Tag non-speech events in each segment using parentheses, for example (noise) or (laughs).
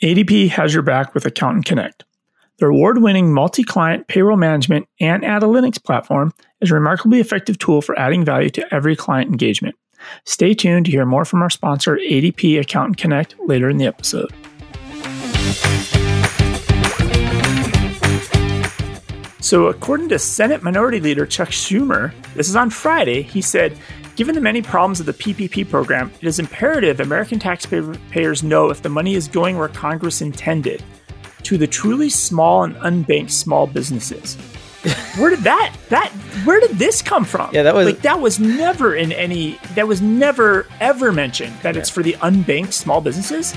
ADP has your back with Accountant Connect. The award winning multi client payroll management and analytics platform is a remarkably effective tool for adding value to every client engagement. Stay tuned to hear more from our sponsor, ADP Accountant Connect, later in the episode. So, according to Senate Minority Leader Chuck Schumer, this is on Friday, he said Given the many problems of the PPP program, it is imperative American taxpayers know if the money is going where Congress intended to the truly small and unbanked small businesses. (laughs) where did that that where did this come from? Yeah, that was like that was never in any that was never ever mentioned that yeah. it's for the unbanked small businesses.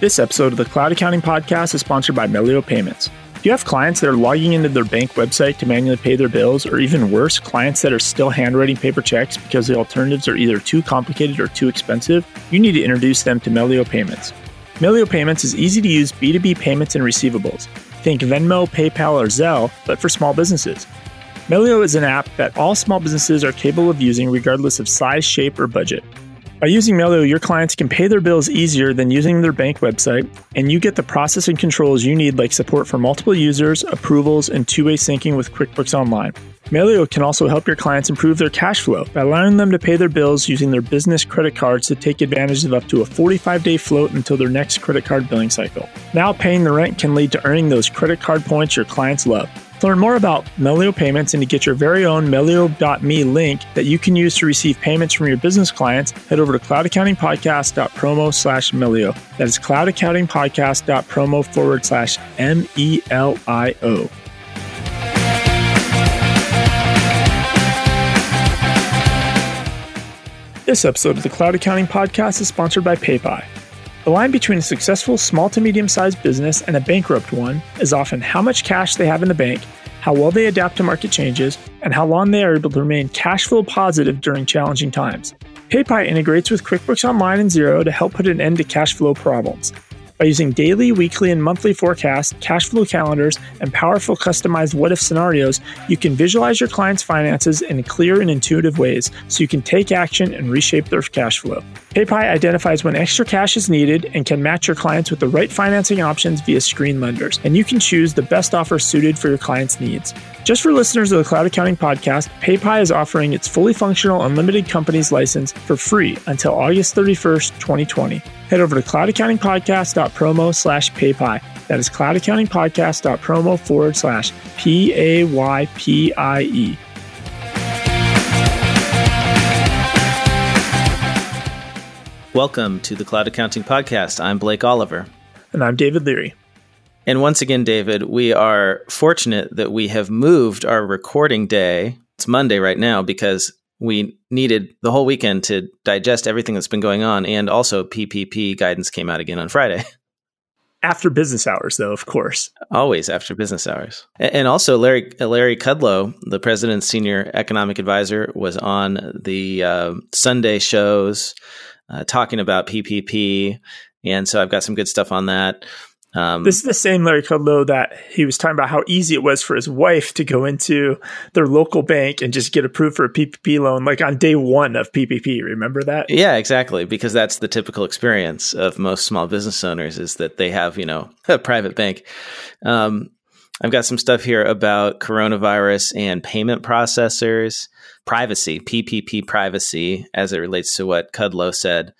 This episode of the Cloud Accounting Podcast is sponsored by Melio Payments. Do you have clients that are logging into their bank website to manually pay their bills, or even worse, clients that are still handwriting paper checks because the alternatives are either too complicated or too expensive? You need to introduce them to Melio Payments. Melio Payments is easy to use B2B payments and receivables. Think Venmo, PayPal, or Zelle, but for small businesses. Melio is an app that all small businesses are capable of using regardless of size, shape, or budget. By using Melio, your clients can pay their bills easier than using their bank website, and you get the processing controls you need, like support for multiple users, approvals, and two way syncing with QuickBooks Online. Melio can also help your clients improve their cash flow by allowing them to pay their bills using their business credit cards to take advantage of up to a 45 day float until their next credit card billing cycle. Now, paying the rent can lead to earning those credit card points your clients love. To learn more about Melio payments and to get your very own Melio.me link that you can use to receive payments from your business clients, head over to cloudaccountingpodcast.promo slash Melio. That is cloudaccountingpodcast.promo forward slash M E L I O. This episode of the Cloud Accounting Podcast is sponsored by PayPie. The line between a successful small to medium sized business and a bankrupt one is often how much cash they have in the bank, how well they adapt to market changes, and how long they are able to remain cash flow positive during challenging times. PayPie integrates with QuickBooks Online and Xero to help put an end to cash flow problems. By using daily, weekly, and monthly forecasts, cash flow calendars, and powerful customized what if scenarios, you can visualize your clients' finances in clear and intuitive ways so you can take action and reshape their cash flow. PayPie identifies when extra cash is needed and can match your clients with the right financing options via screen lenders, and you can choose the best offer suited for your clients' needs. Just for listeners of the Cloud Accounting Podcast, PayPie is offering its fully functional unlimited companies license for free until August 31st, 2020 head over to cloudaccountingpodcast.promo slash paypie. That is cloudaccountingpodcast.promo forward slash P A Y P I E. Welcome to the Cloud Accounting Podcast. I'm Blake Oliver. And I'm David Leary. And once again, David, we are fortunate that we have moved our recording day. It's Monday right now because we needed the whole weekend to digest everything that's been going on. And also, PPP guidance came out again on Friday. (laughs) After business hours, though, of course. Always after business hours. And also, Larry Larry Kudlow, the president's senior economic advisor, was on the uh, Sunday shows uh, talking about PPP. And so I've got some good stuff on that. Um, this is the same Larry Kudlow that he was talking about how easy it was for his wife to go into their local bank and just get approved for a PPP loan, like on day one of PPP. Remember that? Yeah, exactly. Because that's the typical experience of most small business owners is that they have, you know, (laughs) a private bank. Um, I've got some stuff here about coronavirus and payment processors, privacy, PPP privacy, as it relates to what Kudlow said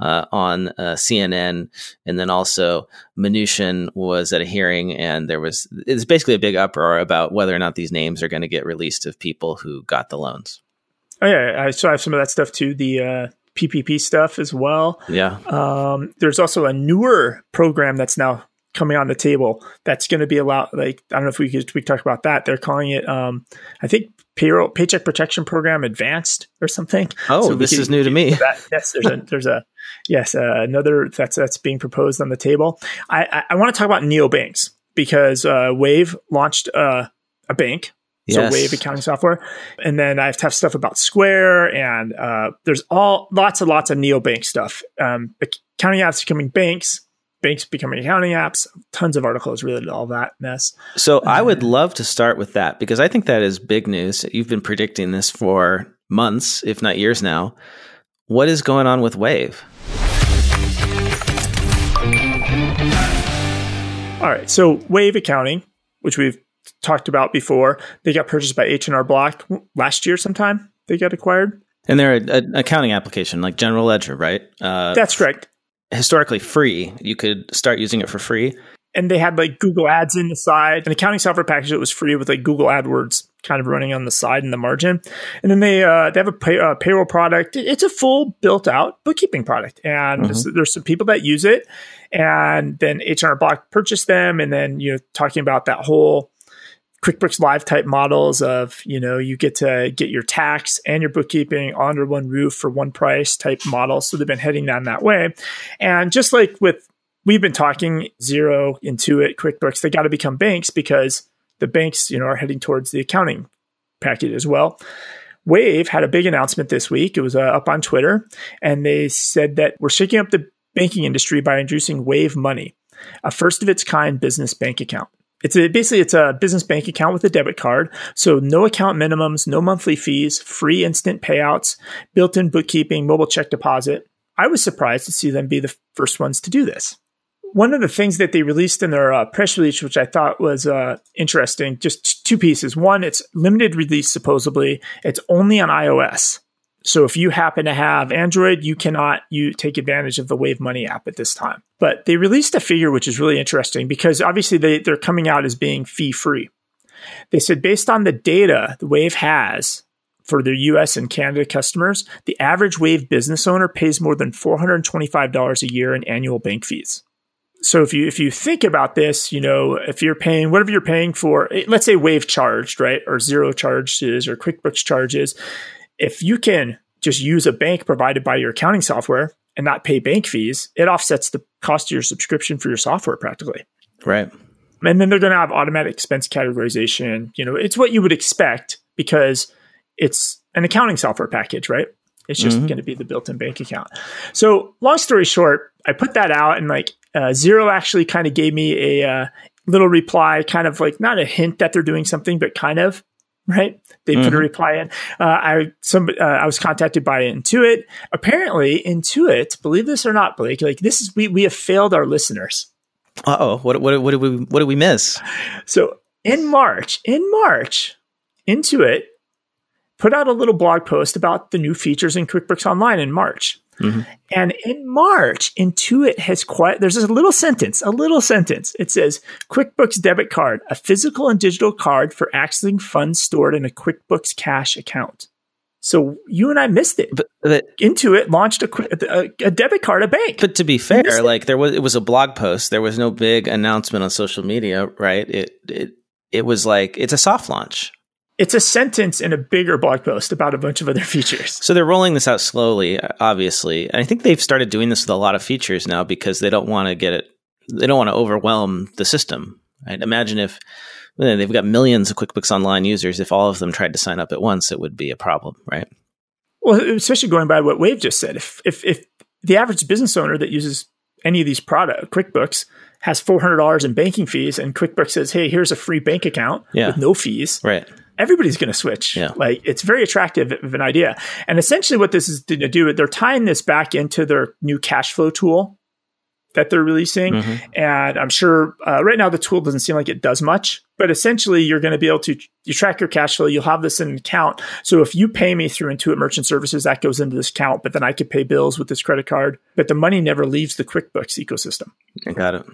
uh, on uh, CNN, and then also Mnuchin was at a hearing, and there was it's basically a big uproar about whether or not these names are going to get released of people who got the loans. Oh yeah, I, so I have some of that stuff too. The uh, PPP stuff as well. Yeah. Um, there's also a newer program that's now coming on the table that's going to be allowed. Like I don't know if we could we talk about that. They're calling it. Um, I think payroll paycheck protection program advanced or something. (laughs) Oh, so this is new to me. Yes, there's a there's a yes uh, another that's that's being proposed on the table. I I, I want to talk about neobanks because uh, Wave launched uh, a bank. So yes. Wave accounting software, and then I have stuff about Square, and uh, there's all lots and lots of neobank stuff. Um, accounting apps becoming banks, banks becoming accounting apps, tons of articles related to all that mess. So I would love to start with that because I think that is big news. You've been predicting this for months, if not years now. what is going on with Wave? All right, so Wave Accounting, which we've talked about before, they got purchased by H and R Block last year sometime. They got acquired, and they're an accounting application like General Ledger, right? Uh, That's correct. Historically free, you could start using it for free and they had like Google Ads in the side, an accounting software package that was free with like Google AdWords kind of running on the side in the margin. And then they uh, they have a pay, uh, payroll product. It's a full built out bookkeeping product, and mm-hmm. there's, there's, some people that use it. And then H&R Block purchased them, and then you know talking about that whole QuickBooks Live type models of you know you get to get your tax and your bookkeeping under one roof for one price type model. So they've been heading down that way, and just like with we've been talking Xero, Intuit, QuickBooks, they got to become banks because the banks, you know, are heading towards the accounting package as well. Wave had a big announcement this week. It was uh, up on Twitter, and they said that we're shaking up the banking industry by introducing Wave Money, a first of its kind business bank account. It's a, basically it's a business bank account with a debit card, so no account minimums, no monthly fees, free instant payouts, built-in bookkeeping, mobile check deposit. I was surprised to see them be the first ones to do this one of the things that they released in their uh, press release, which I thought was uh, interesting, just two pieces. One, it's limited release, supposedly. It's only on iOS. So if you happen to have Android, you cannot you take advantage of the Wave Money app at this time. But they released a figure which is really interesting because obviously they, they're coming out as being fee free. They said based on the data the Wave has for their US and Canada customers, the average Wave business owner pays more than $425 a year in annual bank fees so if you if you think about this, you know, if you're paying whatever you're paying for, let's say Wave charged, right, or Xero charges or QuickBooks charges, if you can just use a bank provided by your accounting software and not pay bank fees, it offsets the cost of your subscription for your software practically. Right. And then they're going to have automatic expense categorization. You know, it's what you would expect because it's an accounting software package, right? It's just mm-hmm. going to be the built-in bank account. So, long story short, I put that out, and like uh, Xero actually kind of gave me a uh, little reply, kind of like not a hint that they're doing something, but kind of right. They mm-hmm. put a mm-hmm. reply in. Uh, I some uh, I was contacted by Intuit. Apparently, Intuit, believe this or not, Blake, like this is we we have failed our listeners. Uh oh, what what what did we what did we miss? So in March, in March, Intuit put out a little blog post about the new features in QuickBooks Online in March. Mm-hmm. And in March, Intuit has quite, there's a little sentence, a little sentence. It says QuickBooks debit card, a physical and digital card for accessing funds stored in a QuickBooks cash account. So you and I missed it. But, Intuit launched a, a, a, debit card, a bank. But to be fair, like there was, it was a blog post. There was no big announcement on social media, right? It, it, it was like, it's a soft launch it's a sentence in a bigger blog post about a bunch of other (laughs) features. So they're rolling this out slowly, obviously. And I think they've started doing this with a lot of features now because they don't want to get it, they don't want to overwhelm the system. Right? Imagine if they've got millions of QuickBooks Online users. If all of them tried to sign up at once, it would be a problem, right? Well, especially going by what Wave just said. If if if the average business owner that uses any of these product QuickBooks has four hundred dollars in banking fees, and QuickBooks says, "Hey, here's a free bank account yeah. with no fees," right? Everybody's going to switch. Yeah. Like it's very attractive of an idea. And essentially what this is going to do, they're tying this back into their new cash flow tool that they're releasing. Mm-hmm. And I'm sure uh, right now the tool doesn't seem like it does much, but essentially you're going to be able to you track your cash flow. You'll have this in an account. So if you pay me through Intuit Merchant Services, that goes into this account, but then I could pay bills with this credit card, but the money never leaves the QuickBooks ecosystem. I got it.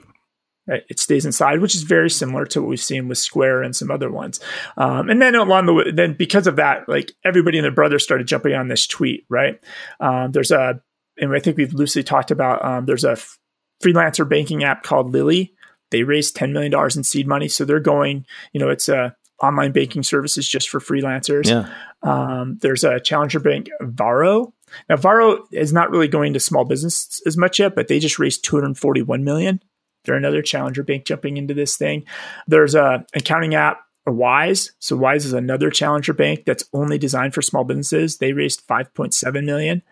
Right? It stays inside, which is very similar to what we've seen with Square and some other ones. Um, and then along the way, then because of that, like everybody and their brother started jumping on this tweet. Right? Um, there's a, and I think we've loosely talked about. Um, there's a f- freelancer banking app called Lili. They raised ten million dollars in seed money, so they're going. You know, it's a online banking services just for freelancers. Yeah. Um, there's a challenger bank, Varo. Now, Varo is not really going to small business as much yet, but they just raised 241 million. They're another challenger bank jumping into this thing. There's a accounting app, Wise. So Wise is another challenger bank that's only designed for small businesses. They raised 5.7 million.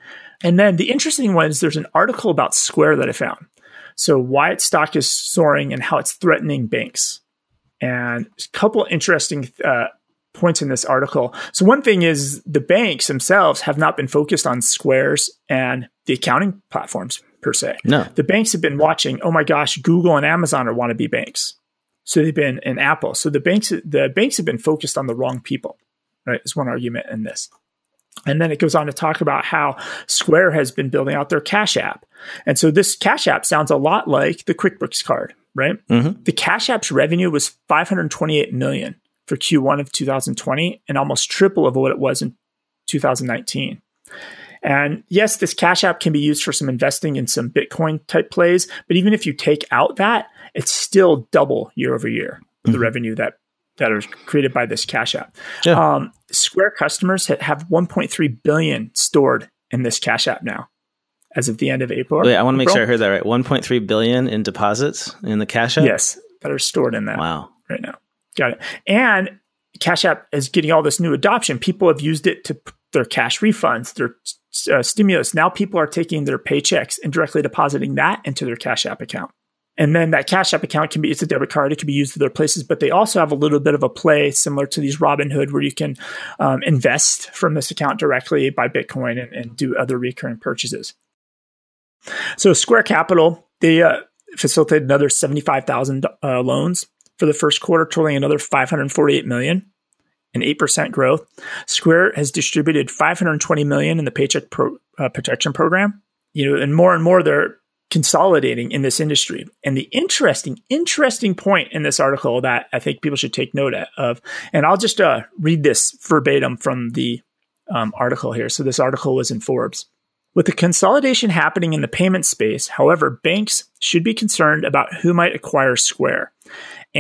And then the interesting one is there's an article about Square that I found. So why its stock is soaring and how it's threatening banks. And a couple interesting uh, points in this article. So one thing is the banks themselves have not been focused on Squares and the accounting platforms per se. No. The banks have been watching, oh my gosh, Google and Amazon are want to be banks. So they've been in Apple. So the banks the banks have been focused on the wrong people. Right? Is one argument in this. And then it goes on to talk about how Square has been building out their Cash App. And so this Cash App sounds a lot like the QuickBooks card, right? Mm-hmm. The Cash App's revenue was 528 million for Q1 of 2020 and almost triple of what it was in 2019. And yes, this Cash App can be used for some investing in some Bitcoin type plays, but even if you take out that, it's still double year over year the Mhm. revenue that that are created by this Cash App. Yeah. Um, Square customers have 1.3 billion stored in this Cash App now, as of the end of April. Wait, I want to make April. sure I heard that right. 1.3 billion in deposits in the Cash App? Yes, that are stored in that. Wow. right now. Got it. And Cash App is getting all this new adoption. People have used it to their cash refunds, their uh, stimulus. Now people are taking their paychecks and directly depositing that into their Cash App account. And then that Cash App account can be, it's a debit card. It can be used other places, but they also have a little bit of a play similar to these Robinhood where you can um, invest from this account directly, buy Bitcoin and, and do other recurring purchases. So Square Capital, they uh, facilitated another 75,000 uh, loans for the first quarter, totaling another 548 million, an 8% growth. Square has distributed 520 million in the Paycheck Pro, uh, Protection Program. You know, and more and more they're consolidating in this industry. And the interesting, interesting point in this article that I think people should take note of, and I'll just uh, read this verbatim from the um, article here. So this article was in Forbes. With the consolidation happening in the payment space, however, banks should be concerned about who might acquire Square.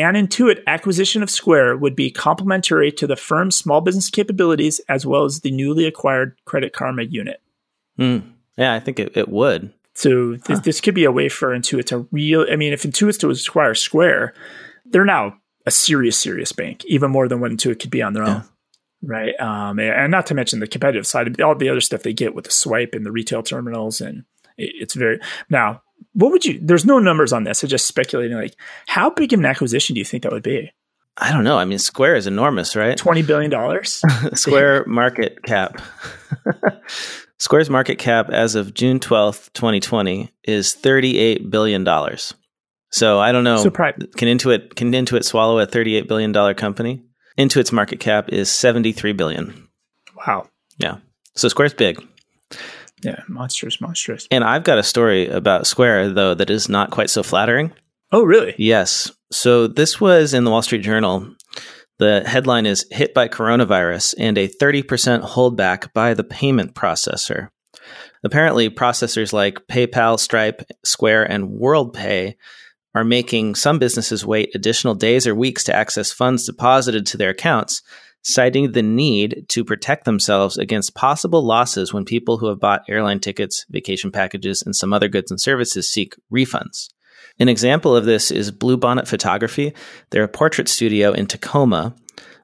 And Intuit acquisition of Square would be complementary to the firm's small business capabilities as well as the newly acquired Credit Karma unit. Hmm. Yeah, I think it, it would. So th- Huh. this could be a way for Intuit to real. I mean, if Intuit's to acquire Square, they're now a serious, serious bank, even more than what Intuit could be on their Yeah. own. Right. Um, and not to mention the competitive side, of all the other stuff they get with the swipe and the retail terminals. And it, it's very, now, what would you, there's no numbers on this. So just speculating, like, how big of an acquisition do you think that would be? I don't know. I mean, Square is enormous, right? $20 billion? (laughs) Square market cap. (laughs) Square's market cap as of June 12th, 2020 is $38 billion. So I don't know. So probably, can Intuit can Intuit swallow a $38 billion company? Intuit's market cap is 73 billion. wow. Yeah. So Square's big. Yeah. Monstrous, monstrous. And I've got a story about Square though that is not quite so flattering. Oh, really? Yes. So this was in the Wall Street Journal. The headline is Hit by Coronavirus and a 30% holdback by the payment processor. Apparently, processors like PayPal, Stripe, Square, and WorldPay are making some businesses wait additional days or weeks to access funds deposited to their accounts, citing the need to protect themselves against possible losses when people who have bought airline tickets, vacation packages, and some other goods and services seek refunds. An example of this is Bluebonnet Photography. They're a portrait studio in Tacoma.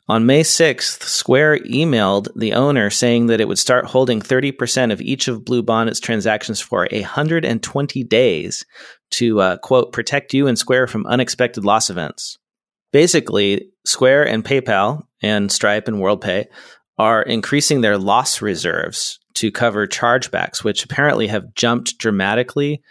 On May 6th, Square emailed the owner saying that it would start holding 30% of each of Bluebonnet's transactions for 120 days to, uh, quote, protect you and Square from unexpected loss events. Basically, Square and PayPal and Stripe and WorldPay are increasing their loss reserves to cover chargebacks, which apparently have jumped dramatically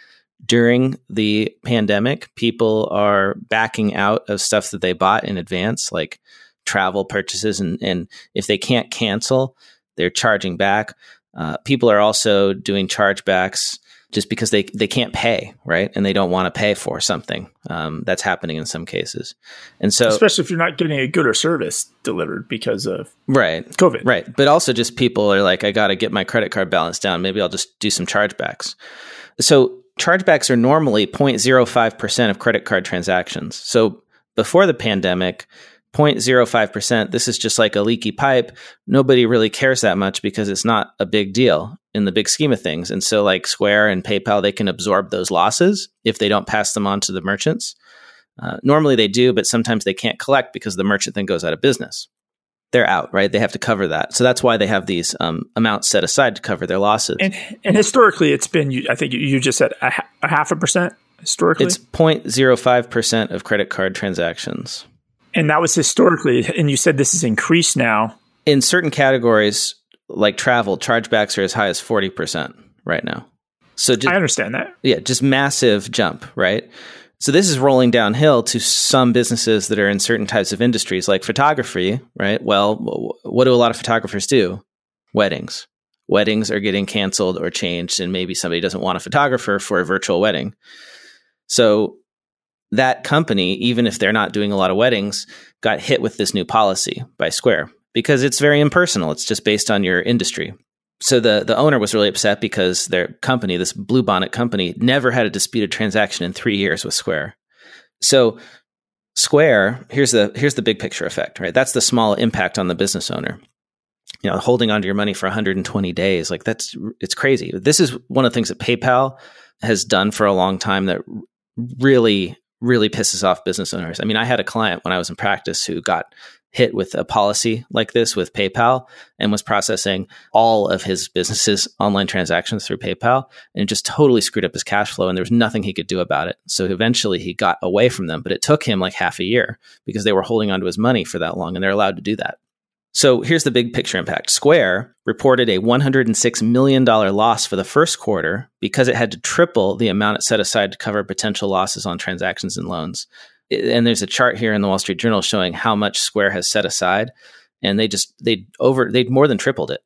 during the pandemic. People are backing out of stuff that they bought in advance, like travel purchases, and, and if they can't cancel, they're charging back. Uh, people are also doing chargebacks just because they, they can't pay, right? And they don't want to pay for something. Um, that's happening in some cases. And so, Especially if you're not getting a good or service delivered because of right, COVID. Right. But also just people are like, I got to get my credit card balance down. Maybe I'll just do some chargebacks. So chargebacks are normally 0.05% of credit card transactions. So before the pandemic, 0.05%, this is just like a leaky pipe. Nobody really cares that much because it's not a big deal in the big scheme of things. And so like Square and PayPal, they can absorb those losses if they don't pass them on to the merchants. Uh, normally they do, but sometimes they can't collect because the merchant then goes out of business they're out, right? They have to cover that. So that's why they have these um, amounts set aside to cover their losses. And and historically, it's been, I think you- just said a, a half a percent historically. it's 0.05% of credit card transactions. And that was historically, and you said this is increased now. In certain categories, like travel, chargebacks are as high as 40% right now. So just, I understand that. Yeah, just massive jump, right? So this is rolling downhill to some businesses that are in certain types of industries like photography, right? Well, what do a lot of photographers do? Weddings. Weddings are getting canceled or changed and maybe somebody doesn't want a photographer for a virtual wedding. So that company, even if they're not doing a lot of weddings, got hit with this new policy by Square because it's very impersonal. It's just based on your industry. So the the owner was really upset because their company, this Bluebonnet company, never had a disputed transaction in three years with Square. So Square, here's the here's the big picture effect, right? That's the small impact on the business owner. You know, holding onto your money for 120 days, like that's it's crazy. This is one of the things that PayPal has done for a long time that really really pisses off business owners. I mean, I had a client when I was in practice who got hit with a policy like this with PayPal and was processing all of his business's online transactions through PayPal and just totally screwed up his cash flow and there was nothing he could do about it. So eventually he got away from them, but it took him like half a year because they were holding onto his money for that long and they're allowed to do that. So here's the big picture impact. Square reported a $106 million loss for the first quarter because it had to triple the amount it set aside to cover potential losses on transactions and loans and there's a chart here in the Wall Street Journal showing how much Square has set aside, and they just they over they more than tripled it.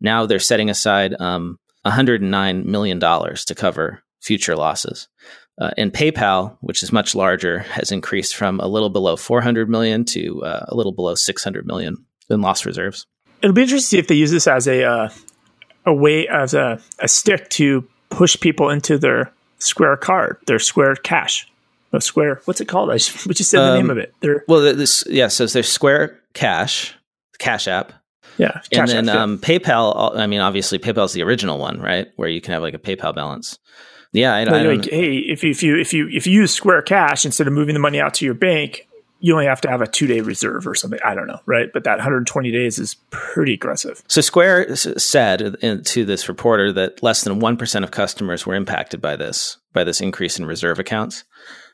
Now they're setting aside um, 109 million dollars to cover future losses. Uh, and PayPal, which is much larger, has increased from a little below 400 million to uh, a little below 600 million in loss reserves. It'll be interesting to see if they use this as a uh, a way as a, a stick to push people into their Square card, their Square Cash no Square. What's it called? I just, we just said um, the name of it. They're, well, this yeah. So there's Square Cash, Cash App. Yeah, and then app, um. PayPal. I mean, obviously, PayPal's the original one, right? Where you can have like a PayPal balance. Yeah, I, I don't. Like, hey, if you, if you if you if you use Square Cash instead of moving the money out to your bank, you only have to have a two day reserve or something. I don't know, right? But that 120 days is pretty aggressive. So Square said to this reporter that less than one percent of customers were impacted by this by this increase in reserve accounts.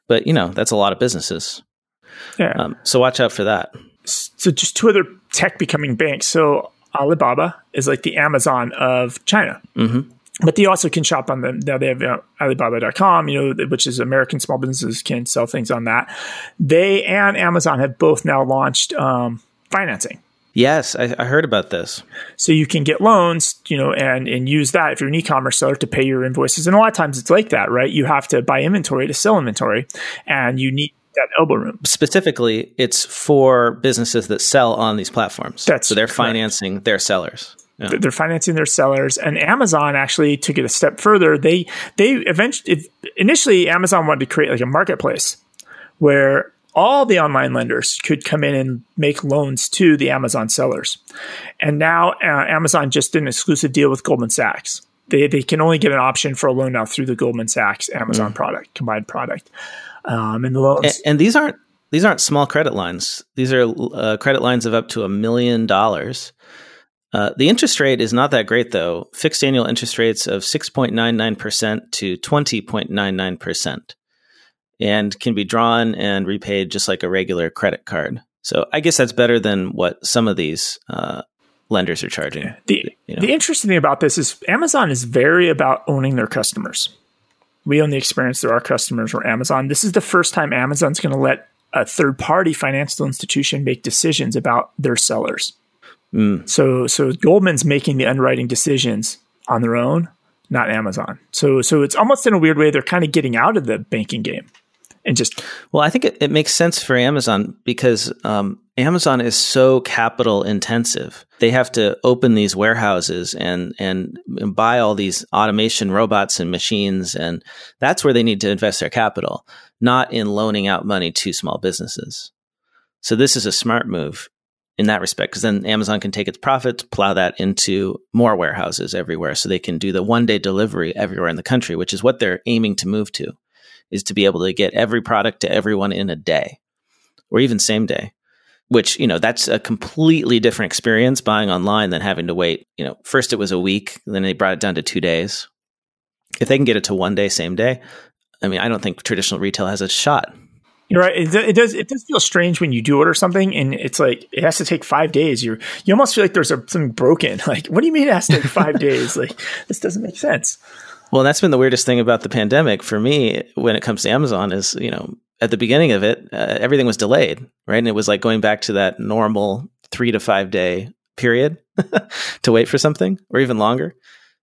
But you know, that's a lot of businesses. Yeah. Um, so watch out for that. So just two other tech becoming banks. So Alibaba is like the Amazon of China. Mm-hmm. But they also can shop on them. Now they have uh, Alibaba.com, you know, which is American small businesses can sell things on that. They and Amazon have both now launched um, financing. Yes, I, I, heard about this. So you can get loans, you know, and and use that if you're an e-commerce seller to pay your invoices. And a lot of times it's like that, right? You have to buy inventory to sell inventory, and you need that elbow room. Specifically, it's for businesses that sell on these platforms. That's so they're correct. financing their sellers. Yeah. They're financing their sellers, and Amazon actually took it a step further. They they eventually initially Amazon wanted to create like a marketplace where all the online lenders could come in and make loans to the Amazon sellers. And now uh, Amazon just did an exclusive deal with Goldman Sachs. They, they can only get an option for a loan now through the Goldman Sachs Amazon mm. product, combined product. Um, and the loans. And, and, these aren't these aren't small credit lines. These are uh, credit lines of up to a million dollars. Uh, the interest rate is not that great, though. Fixed annual interest rates of 6.99% to 20.99% and can be drawn and repaid just like a regular credit card. So I guess that's better than what some of these uh, lenders are charging. The, you know? the interesting thing about this is Amazon is very about owning their customers. We own the experience through our customers or Amazon. This is the first time Amazon's going to let a third party financial institution make decisions about their sellers. Mm. So, so Goldman's making the underwriting decisions on their own, not Amazon. So, so it's almost in a weird way they're kind of getting out of the banking game and just well i think it, it makes sense for amazon because um, amazon is so capital intensive they have to open these warehouses and, and and buy all these automation robots and machines and that's where they need to invest their capital not in loaning out money to small businesses so this is a smart move in that respect because then amazon can take its profits plow that into more warehouses everywhere so they can do the one day delivery everywhere in the country which is what they're aiming to move to is to be able to get every product to everyone in a day or even same day which you know that's a completely different experience buying online than having to wait you know first it was a week then they brought it down to two days. If they can get it to one day same day i mean i don't think traditional retail has a shot You're right. It, it, does. It does feel strange when you do order something, and it's like it has to take five days. You you almost feel like there's a, something broken. (laughs) Like, what do you mean it has to take five (laughs) days? Like, this doesn't make sense. Well, that's been the weirdest thing about the pandemic for me when it comes to Amazon. Is you know at the beginning of it, uh, everything was delayed, right? And it was like going back to that normal three to five day period (laughs) to wait for something, or even longer.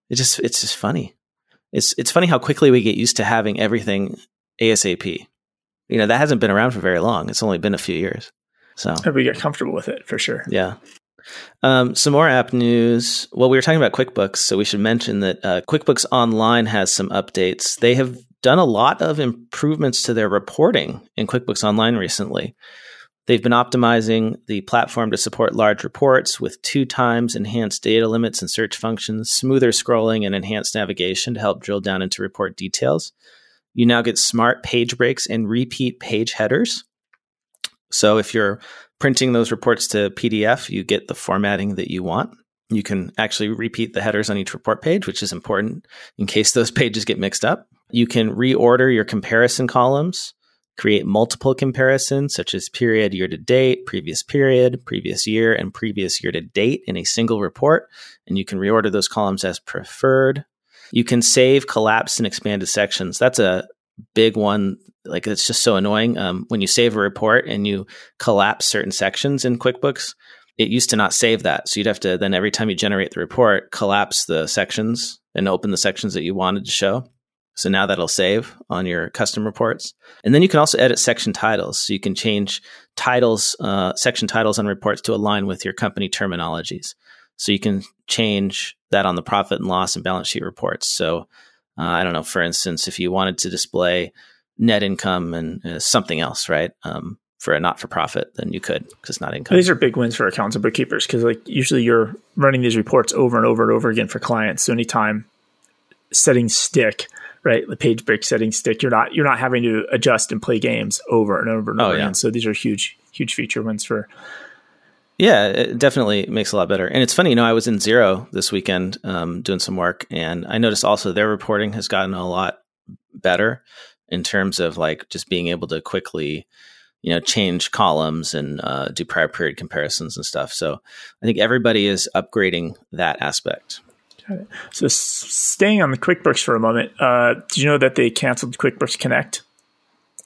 It just it's just funny. It's it's funny how quickly we get used to having everything ASAP you know that hasn't been around for very long. It's only been a few years. So we get comfortable with it for sure. Yeah. Um, some more app news. Well, we were talking about QuickBooks, so we should mention that uh, QuickBooks Online has some updates. They have done a lot of improvements to their reporting in QuickBooks Online recently. They've been optimizing the platform to support large reports with two times enhanced data limits and search functions, smoother scrolling, and enhanced navigation to help drill down into report details. You now get smart page breaks and repeat page headers. So if you're printing those reports to PDF, you get the formatting that you want. You can actually repeat the headers on each report page, which is important in case those (laughs) pages get mixed up. You can reorder your comparison columns, create multiple comparisons, such as period, year to date, previous period, previous year, and previous year to date in a single report. And you can reorder those columns as preferred. You can save collapsed and expanded sections. That's a big one. Like it's just so annoying. Um, when you save a report and you collapse certain sections in QuickBooks, it used to not save that. So you'd have to then every time you generate the report, collapse the sections and open the sections that you wanted to show. So now that'll save on your custom reports. And then you can also edit section titles. So you can change titles, uh, section titles on reports to align with your company terminologies. So you can change that on the profit and loss and balance sheet reports. So uh, I don't know, for instance, if you wanted to display net income and uh, something else, right? Um, for a not for profit, then you could because it's not income. These are big wins for accountants and bookkeepers because, like, usually you're running these reports over and over and over again for clients. So anytime settings stick, right, the page break settings stick, you're not you're not having to adjust and play games over and over and oh, over yeah. again. So these are huge huge feature wins for yeah, it definitely makes a lot better. And it's funny, you know, I was in Xero this weekend um, doing some work, and I noticed also their reporting has gotten a lot better in terms of like just being able to quickly, you know, change columns and uh, do prior period comparisons and stuff. So I think everybody is upgrading that aspect. So staying on the QuickBooks for a moment, uh, did you know that they canceled QuickBooks Connect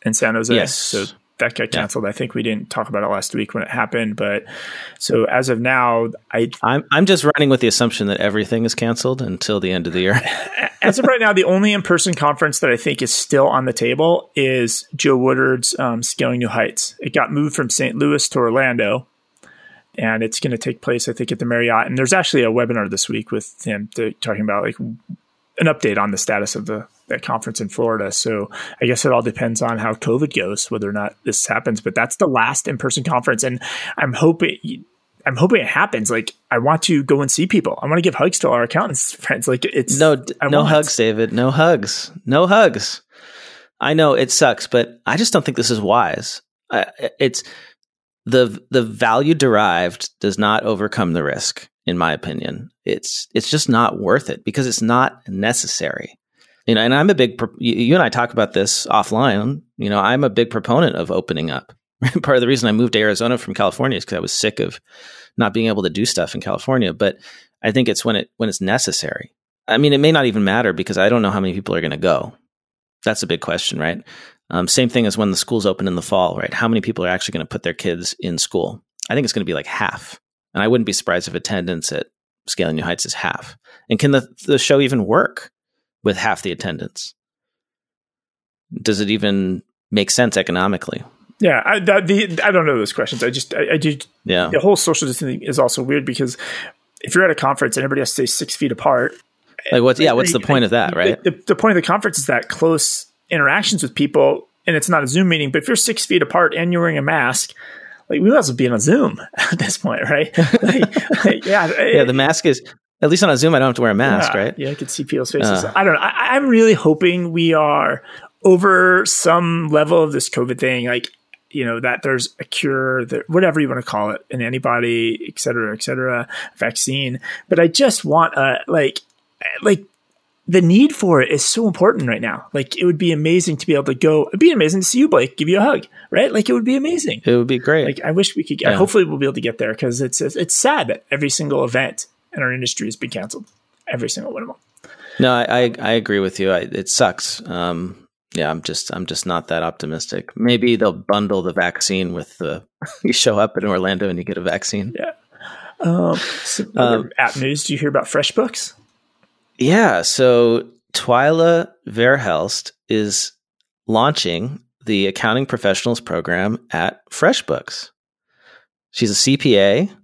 in San Jose? Yes. So that got canceled. Yeah. I think we didn't talk about it last week when it happened, but so as of now, I I'm I'm just running with the assumption that everything is canceled until the end of the year. (laughs) as of right now, the only in-person conference that I think is still on the table is Joe Woodard's um, Scaling New Heights. It got moved from St. Louis to Orlando, and it's going to take place, I think, at the Marriott. And there's actually a webinar this week with him talking about like an update on the status of the that conference in Florida. So I guess it all depends on how COVID goes, whether or not this happens. But that's the last in person conference, and I'm hoping. I'm hoping it happens. Like, I want to go and see people. I want to give hugs to our accountants (laughs) friends. Like, it's no, I no want. hugs, David. No hugs. No hugs. I know it sucks, but I just don't think this is wise. I, it's the the value derived does not overcome the risk in my opinion. It's it's just not worth it because it's not necessary. You know, and I'm a big you and I talk about this offline. You know, I'm a big proponent of opening up. (laughs) Part of the reason I moved to Arizona from California is because I was sick of not being able to do stuff in California. But I think it's when it when it's necessary. I mean, it may not even matter because I don't know how many people are going to go. That's a big question, right? Um, same thing as when the schools open in the fall, right? How many people are actually going to put their kids in school? I think it's going to be like half. And I wouldn't be surprised if attendance at Scaling New Heights is half. And can the, the show even work with half the attendance? Does it even make sense economically? Yeah, I, the, I don't know those questions. I just, I, I just, yeah. The whole social distancing is also weird because if you're at a conference and everybody has to stay six feet apart, like what's yeah, what's the point of that, right? The, the point of the conference is that close interactions with people, and it's not a Zoom meeting. But if you're six feet apart and you're wearing a mask, like we might as well be on a Zoom (laughs) at this point, right? (laughs) like, like, yeah, yeah. The mask is at least on a Zoom. I don't have to wear a mask, yeah, right? Yeah, I could see people's faces. Uh, I don't know. I, I'm really hoping we are over some level of this COVID thing. Like you know that there's a cure, that whatever you want to call it, an antibody, et cetera, et cetera, vaccine. But I just want a like like the need for it is so important right now. Like it would be amazing to be able to go. It'd be amazing to see you, Blake, give you a hug, right? Like it would be amazing. It would be great. Like I wish we could. Get, yeah. Hopefully, we'll be able to get there because it's it's sad that every single event in our industry has been canceled. Every single one of them. No, I I, agree with you. I, it sucks. Um, yeah, I'm just I'm just not that optimistic. Maybe they'll bundle the vaccine with the (laughs) you show up in Orlando and you get a vaccine. Yeah. Um, um, app news. Do you hear about FreshBooks? Yeah. So Twyla Verhelst is launching the accounting professionals program at FreshBooks. She's a CPA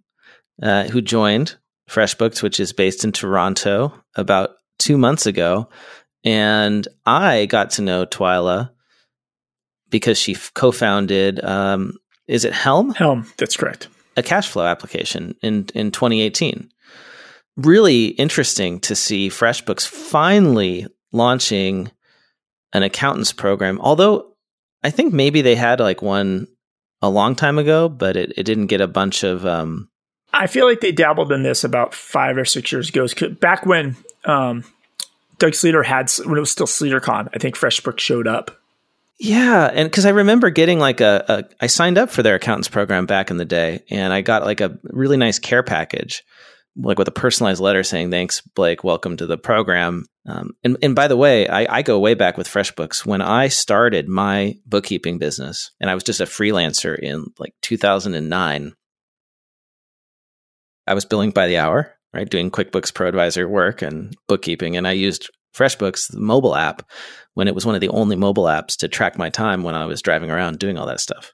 uh, who joined FreshBooks, which is based in Toronto, about two months ago. And I got to know Twyla because she co founded, um, is it Helm? Helm, that's correct. A cash flow application in, in 2018 really interesting to see FreshBooks finally launching an accountant's program. Although I think maybe they had like one a long time ago, but it, it didn't get a bunch of. Um, I feel like they dabbled in this about five or six years ago. Back when um, Doug Sleeter had, when it was still SleeterCon, I think FreshBooks showed up. Yeah, and because I remember getting like a, a, I signed up for their accountants program back in the day, and I got like a really nice care package like with a personalized letter saying thanks blake welcome to the program. Um, and, and by the way I, I, go way back with freshbooks. When i started my bookkeeping business and i was just a freelancer in like 2009 i was billing by the hour right doing quickbooks pro advisor work and bookkeeping and i used freshbooks the mobile app when it was one of the only mobile apps to track my time when i was driving around doing all that stuff.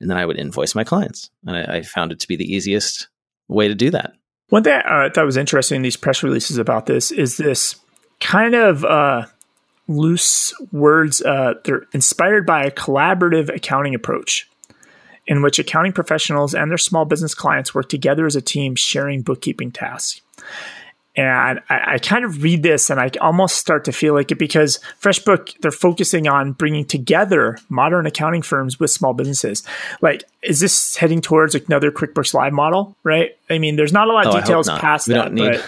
And then i would invoice my clients and I, I found it to be the easiest way to do that one thing I thought was interesting in these press releases about this is this kind of uh, loose words. Uh, they're inspired by a collaborative accounting approach in which accounting professionals and their small business clients work together as a team sharing bookkeeping tasks. And I, I, kind of read this and I almost start to feel like it because FreshBook, they're focusing on bringing together modern accounting firms with small businesses. Like, is this heading towards another QuickBooks Live model, right? I mean, there's not a lot of oh, details past we that, need-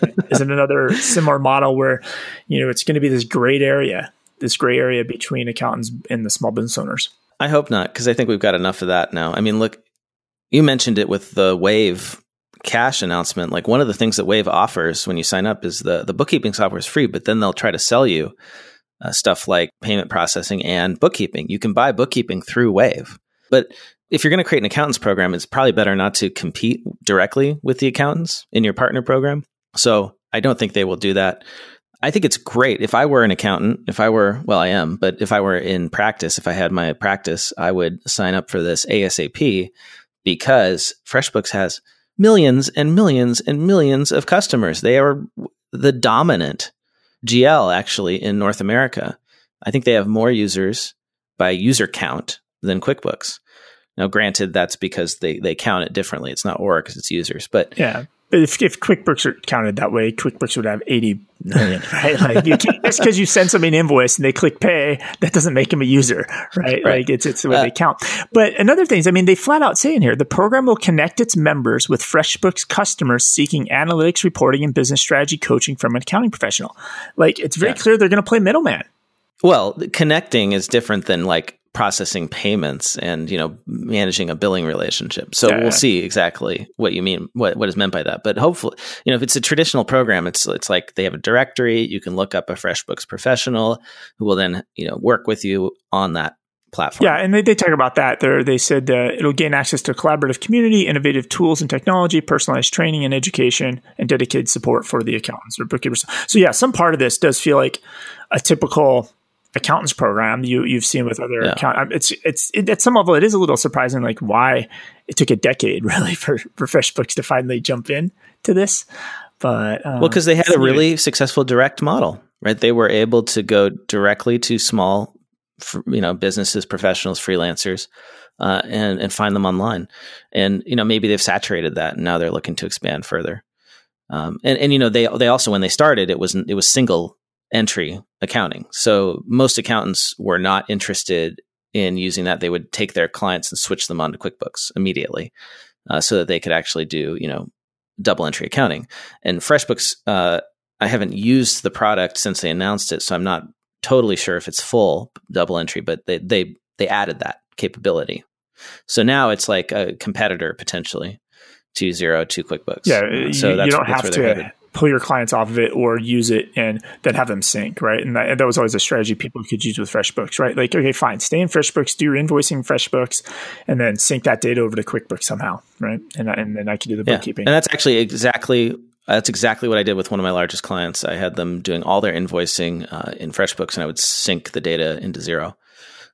but (laughs) is it another similar model where, you know, it's going to be this great area, this gray area between accountants and the small business owners? I hope not, because I think we've got enough of that now. I mean, look, you mentioned it with the Wave cash announcement, like one of the things that Wave offers when you sign up is the the bookkeeping software is free, but then they'll try to sell you uh, stuff like payment processing and bookkeeping. You can buy bookkeeping through Wave, but if you're going to create an accountant's program, it's probably better not to compete directly with the accountants in your partner program. So I don't think they will do that. I think it's great. If I were an accountant, if I were, well, I am, but if I were in practice, if I had my practice, I would sign up for this ASAP because FreshBooks has millions and millions and millions of customers. They are the dominant GL actually in North America. I think they have more users by user count than QuickBooks. Now, granted, that's because they, they count it differently. It's not org, it's users. But yeah, if, if QuickBooks are counted that way, QuickBooks would have 80 million, (laughs) right? Like you just because you send somebody an invoice and they click pay, that doesn't make them a user, right? right. Like it's, it's the way uh, they count. But another thing is, I mean, they flat out say in here, the program will connect its members with FreshBooks customers seeking analytics, reporting, and business strategy coaching from an accounting professional. Like it's very yeah. clear they're going to play middleman. Well, connecting is different than like processing payments and you know managing a billing relationship. So yeah. we'll see exactly what you mean what, what is meant by that. But hopefully you know if it's a traditional program it's it's like they have a directory you can look up a freshbooks professional who will then you know work with you on that platform. Yeah and they, they talk about that. They they said uh, it'll gain access to a collaborative community innovative tools and technology personalized training and education and dedicated support for the accountants or bookkeepers. So yeah some part of this does feel like a typical accountants program you you've seen with other yeah. account um, it's it's it, at some level it is a little surprising like why it took a decade (laughs) really for for FreshBooks to finally jump in to this but um, well because they had a really successful direct model right? They were able to go directly to small you know businesses professionals freelancers uh, and and find them online. And you know maybe they've saturated that and now they're looking to expand further. Um, and and you know they they also when they started it was it was single entry accounting. So most accountants were not interested in using that. They would take their clients and switch them onto QuickBooks immediately, uh, so that they could actually do you know double entry accounting. And FreshBooks uh, I haven't used the product since they announced it, so I'm not totally sure if it's full double entry, but they they they added that capability. So now it's like a competitor potentially to Xero to QuickBooks. Yeah, so you, you don't have to pull your clients off of it or use it and then have them sync, right? And that, that, was always a strategy people could use with FreshBooks, right? Like, okay, fine, stay in FreshBooks, do your invoicing in FreshBooks, and then sync that data over to QuickBooks somehow, right? And, and then I can do the bookkeeping. Yeah. And that's actually exactly that's exactly what I did with one of my largest clients. I had them doing all their invoicing uh, in FreshBooks, and I would sync the data into Xero.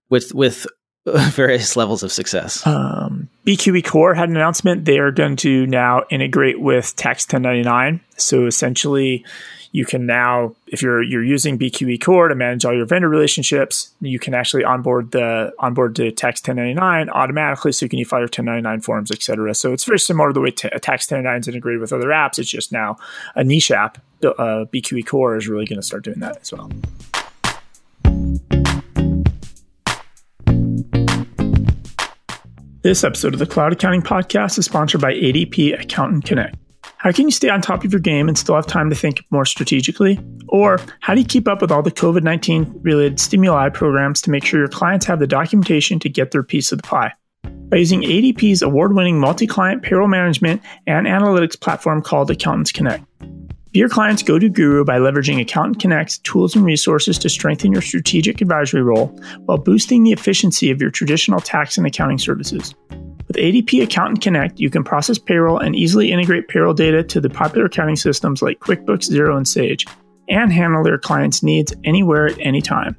with with (laughs) various levels of success. Um, BQE Core had an announcement. They are going to now integrate with Tax 1099. So essentially, you can now, if you're you're using BQE Core to manage all your vendor relationships, you can actually onboard the onboard to Tax 1099 automatically, so you can file your 1099 forms, etc. So it's very similar to the way t- Tax 1099 is integrated with other apps. It's just now a niche app. Uh, BQE Core is really going to start doing that as well. This episode of the Cloud Accounting Podcast is sponsored by ADP Accountant Connect. How can you stay on top of your game and still have time to think more strategically? Or how do you keep up with all the COVID 19 related stimuli programs to make sure your clients have the documentation to get their piece of the pie? By using ADP's award winning multi client payroll management and analytics platform called Accountants Connect. Your client's go to guru by leveraging Accountant Connect's tools and resources to strengthen your strategic advisory role while boosting the efficiency of your traditional tax and accounting services. With ADP Accountant Connect, you can process payroll and easily integrate payroll data to the popular accounting systems like QuickBooks, Xero, and Sage, and handle your clients' needs anywhere at any time.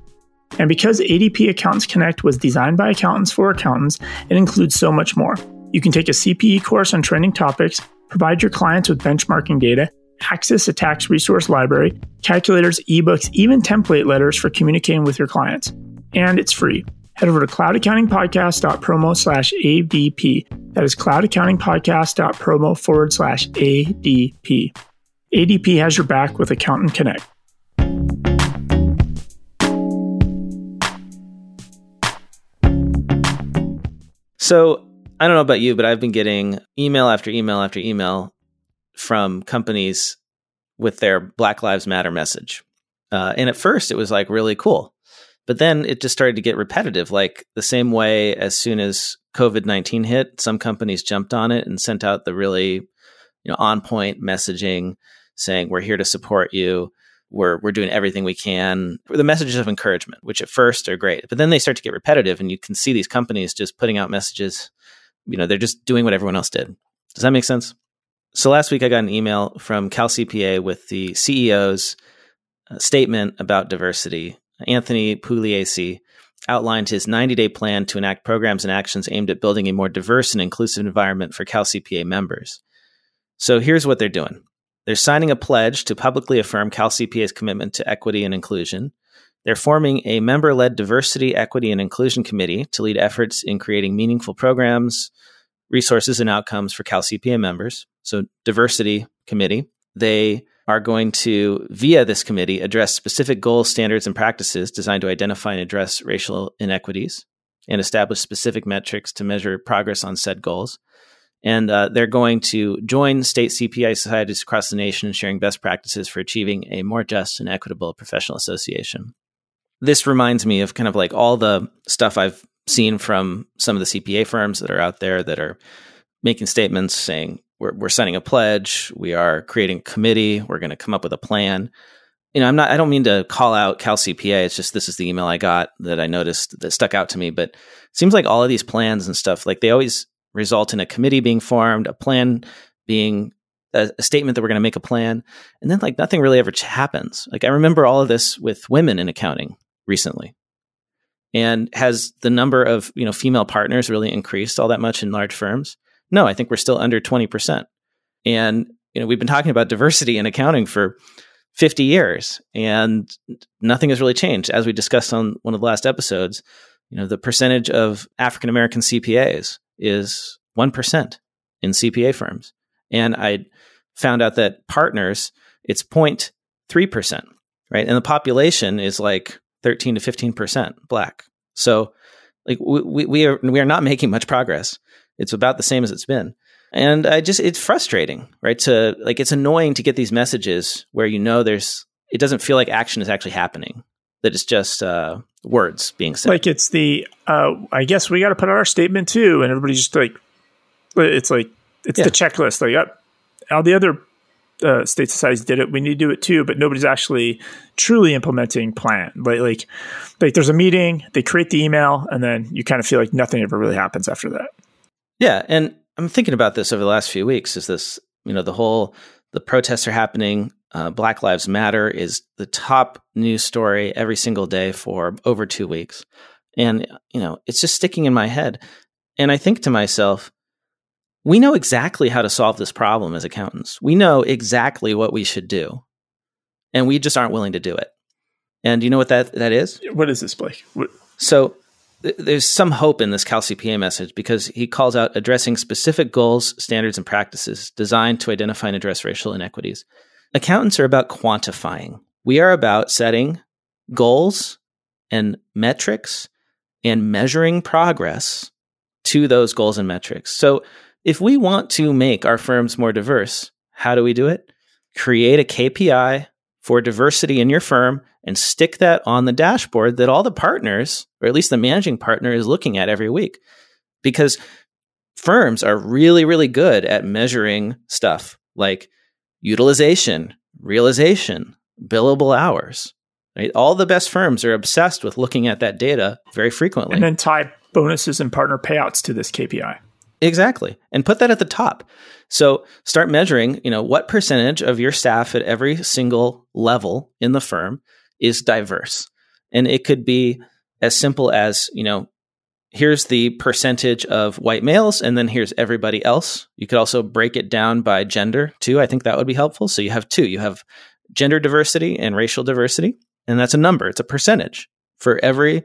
And because ADP Accountants Connect was designed by accountants for accountants, it includes so much more. You can take a CPE course on trending topics, provide your clients with benchmarking data, access a tax resource library, calculators, ebooks, even template letters for communicating with your clients. And it's free. Head over to cloudaccountingpodcast.promo slash ADP. That is cloudaccountingpodcast.promo forward slash ADP. ADP has your back with Accountant Connect. So I don't know about you, but I've been getting email after email after email from companies with their Black Lives Matter message. Uh, and at first, it was like really cool. But then it just started to get repetitive, like the same way as soon as COVID 19 hit, some companies jumped on it and sent out the really you know, on point messaging saying, We're here to support you. We're, we're doing everything we can. The messages of encouragement, which at first are great, but then they start to get repetitive, and you can see these companies just putting out messages. You know, they're just doing what everyone else did. Does that make sense? So last week I got an email from CalCPA with the CEO's uh, statement about diversity. Anthony Pugliese outlined his 90 day plan to enact programs and actions aimed at building a more diverse and inclusive environment for CalCPA members. So here's what they're doing they're signing a pledge to publicly affirm CalCPA's commitment to equity and inclusion. They're forming a member led diversity, equity, and inclusion committee to lead efforts in creating meaningful programs, resources, and outcomes for CalCPA members so diversity committee. They are going to, via this committee, address specific goals, standards, and practices designed to identify and address racial inequities and establish specific metrics to measure progress on said goals. And uh, they're going to join state CPA societies across the nation, sharing best practices for achieving a more just and equitable professional association. This reminds me of kind of like all the stuff I've seen from some of the CPA firms that are out there that are making statements saying, we're, we're signing a pledge. We are creating a committee. We're going to come up with a plan. You know, I'm not, I don't mean to call out Cal CPA. It's just this is the email I got that I noticed that stuck out to me. But it seems like all of these plans and stuff, like they always result in a committee being formed, a plan being a, a statement that we're going to make a plan. And then like nothing really ever happens. Like I remember all of this with women in accounting recently. And has the number of, you know, female partners really increased all that much in large firms? No, I think we're still under 20%. And you know, we've been talking about diversity in accounting for 50 years and nothing has really changed. As we discussed on one of the last episodes, you know, the percentage of African American CPAs is 1% in CPA firms. And I found out that partners, it's 0.3%, right? And the population is like 13 to 15% black. So like we, we are we are not making much progress. It's about the same as it's been. And I just, it's frustrating, right? To like, it's annoying to get these messages where you know there's, it doesn't feel like action is actually happening, that it's just uh, words being said. Like it's the, uh, I guess we got to put out our statement too. And everybody's just like, it's like, it's yeah. the checklist. Like, all the other uh, state societies did it. We need to do it too, but nobody's actually truly implementing plan. Like, like, like there's a meeting, they create the email, and then you kind of feel like nothing ever really happens after that. Yeah, and I'm thinking about this over the last few weeks. Is this, you know, the whole the protests are happening. Uh, Black Lives Matter is the top news story every single day for over two weeks, and you know, it's just sticking in my head. And I think to myself, we know exactly how to solve this problem as accountants. We know exactly what we should do, and we just aren't willing to do it. And you know what that that is? What is this, Blake? What? So th- there's some hope in this CalCPA message because he calls out addressing specific goals, standards, and practices designed to identify and address racial inequities. Accountants are about quantifying. We are about setting goals and metrics and measuring progress to those goals and metrics. So if we want to make our firms more diverse, how do we do it? Create a KPI for diversity in your firm and stick that on the dashboard that all the partners, or at least the managing partner, is looking at every week. Because firms are really, really good at measuring stuff like utilization, realization, billable hours. Right? All the best firms are obsessed with looking at that data very frequently. And then tie bonuses and partner payouts to this KPI. Exactly. And put that at the top. So start measuring, you know, what percentage of your staff at every single level in the firm is diverse. And it could be as simple as, you know, here's the percentage of white males and then here's everybody else. You could also break it down by gender too. I think that would be helpful. So you have two. You have gender diversity and racial diversity, and that's a number. It's a percentage for every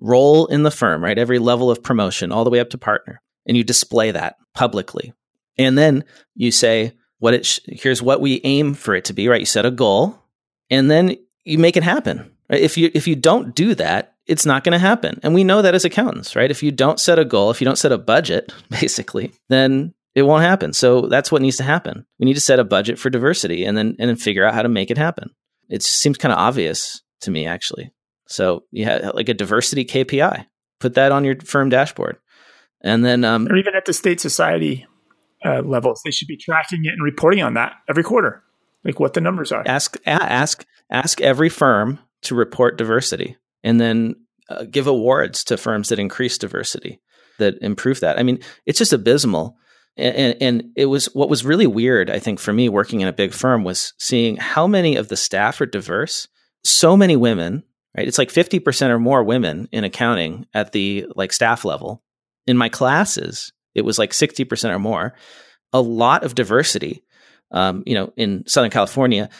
role in the firm, right? Every level of promotion all the way up to partner and you display that publicly. And then you say, what it sh- here's what we aim for it to be, right? You set a goal and then you make it happen. Right? If you if you don't do that, it's not going to happen. And we know that as accountants, right? If you don't set a goal, if you don't set a budget, (laughs) basically, then it won't happen. So that's what needs to happen. We need to set a budget for diversity and then and then figure out how to make it happen. It seems kind of obvious to me actually. So you have like a diversity KPI. Put that on your firm dashboard. And then, um, or even at the state society uh, levels, they should be tracking it and reporting on that every quarter, like what the numbers are. Ask ask ask every firm to report diversity, and then uh, give awards to firms that increase diversity, that improve that. I mean, it's just abysmal. And, and, and it was what was really weird, I think, for me working in a big firm was seeing how many of the staff are diverse. So many women, right? It's like fifty percent or more women in accounting at the like staff level in my classes, it was like 60% or more. A lot of diversity. Um, you know, in Southern California,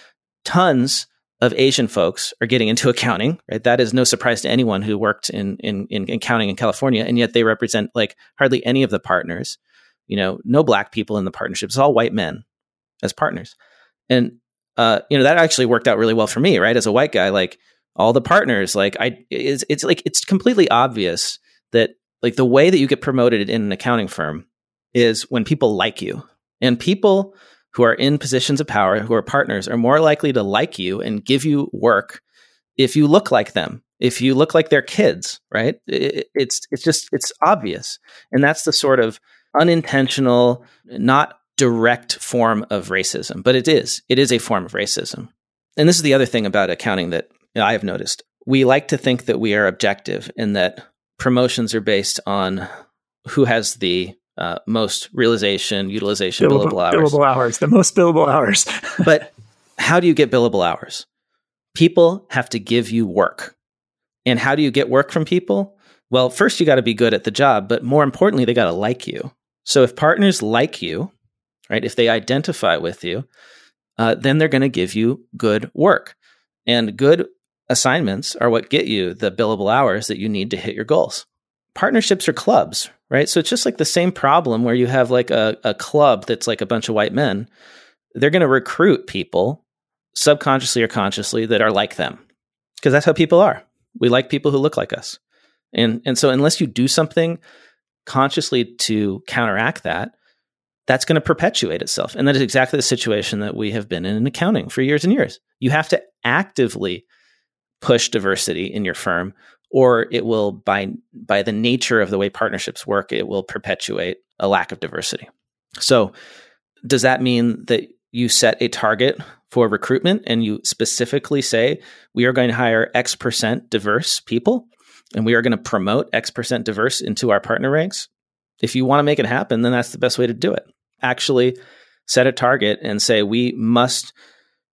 tons of Asian folks are getting into (laughs) accounting, right? That is no surprise to anyone who worked in, in, in accounting in California. And yet they represent like hardly any of the partners. You know, no black people in the partnerships, all white men as partners. And, uh, you know, that actually worked out really well for me, right? As a white guy, like all the partners, like I, it's, it's like, it's completely obvious that like the way that you get promoted in an accounting firm is when people like you. And people who are in positions of power, who are partners, are more likely to like you and give you work if you look like them, if you look like their kids, right? It, it's it's just it's obvious, and that's the sort of unintentional, not direct form of racism, but it is it is a form of racism. And this is the other thing about accounting that you know, I have noticed. We like to think that we are objective and that promotions are based on who has the uh, most realization, utilization, billable, billable hours. Billable hours, the most billable hours. (laughs) but how do you get billable hours? People have to give you work. And how do you get work from people? Well, first you got to be good at the job, but more importantly, they got to like you. So if partners like you, right, if they identify with you, uh, then they're going to give you good work. And good assignments are what get you the billable hours that you need to hit your goals. Partnerships are clubs, right? So it's just like the same problem where you have like a, a club that's like a bunch of white men. They're going to recruit people subconsciously or consciously that are like them because that's how people are. We like people who look like us. And, and so unless you do something consciously to counteract that, that's going to perpetuate itself. And that is exactly the situation that we have been in in accounting for years and years. You have to actively push diversity in your firm or it will by by the nature of the way partnerships work it will perpetuate a lack of diversity. So does that mean that you set a target for recruitment and you specifically say we are going to hire X percent diverse people and we are going to promote X percent diverse into our partner ranks? If you want to make it happen, then that's the best way to do it. Actually set a target and say we must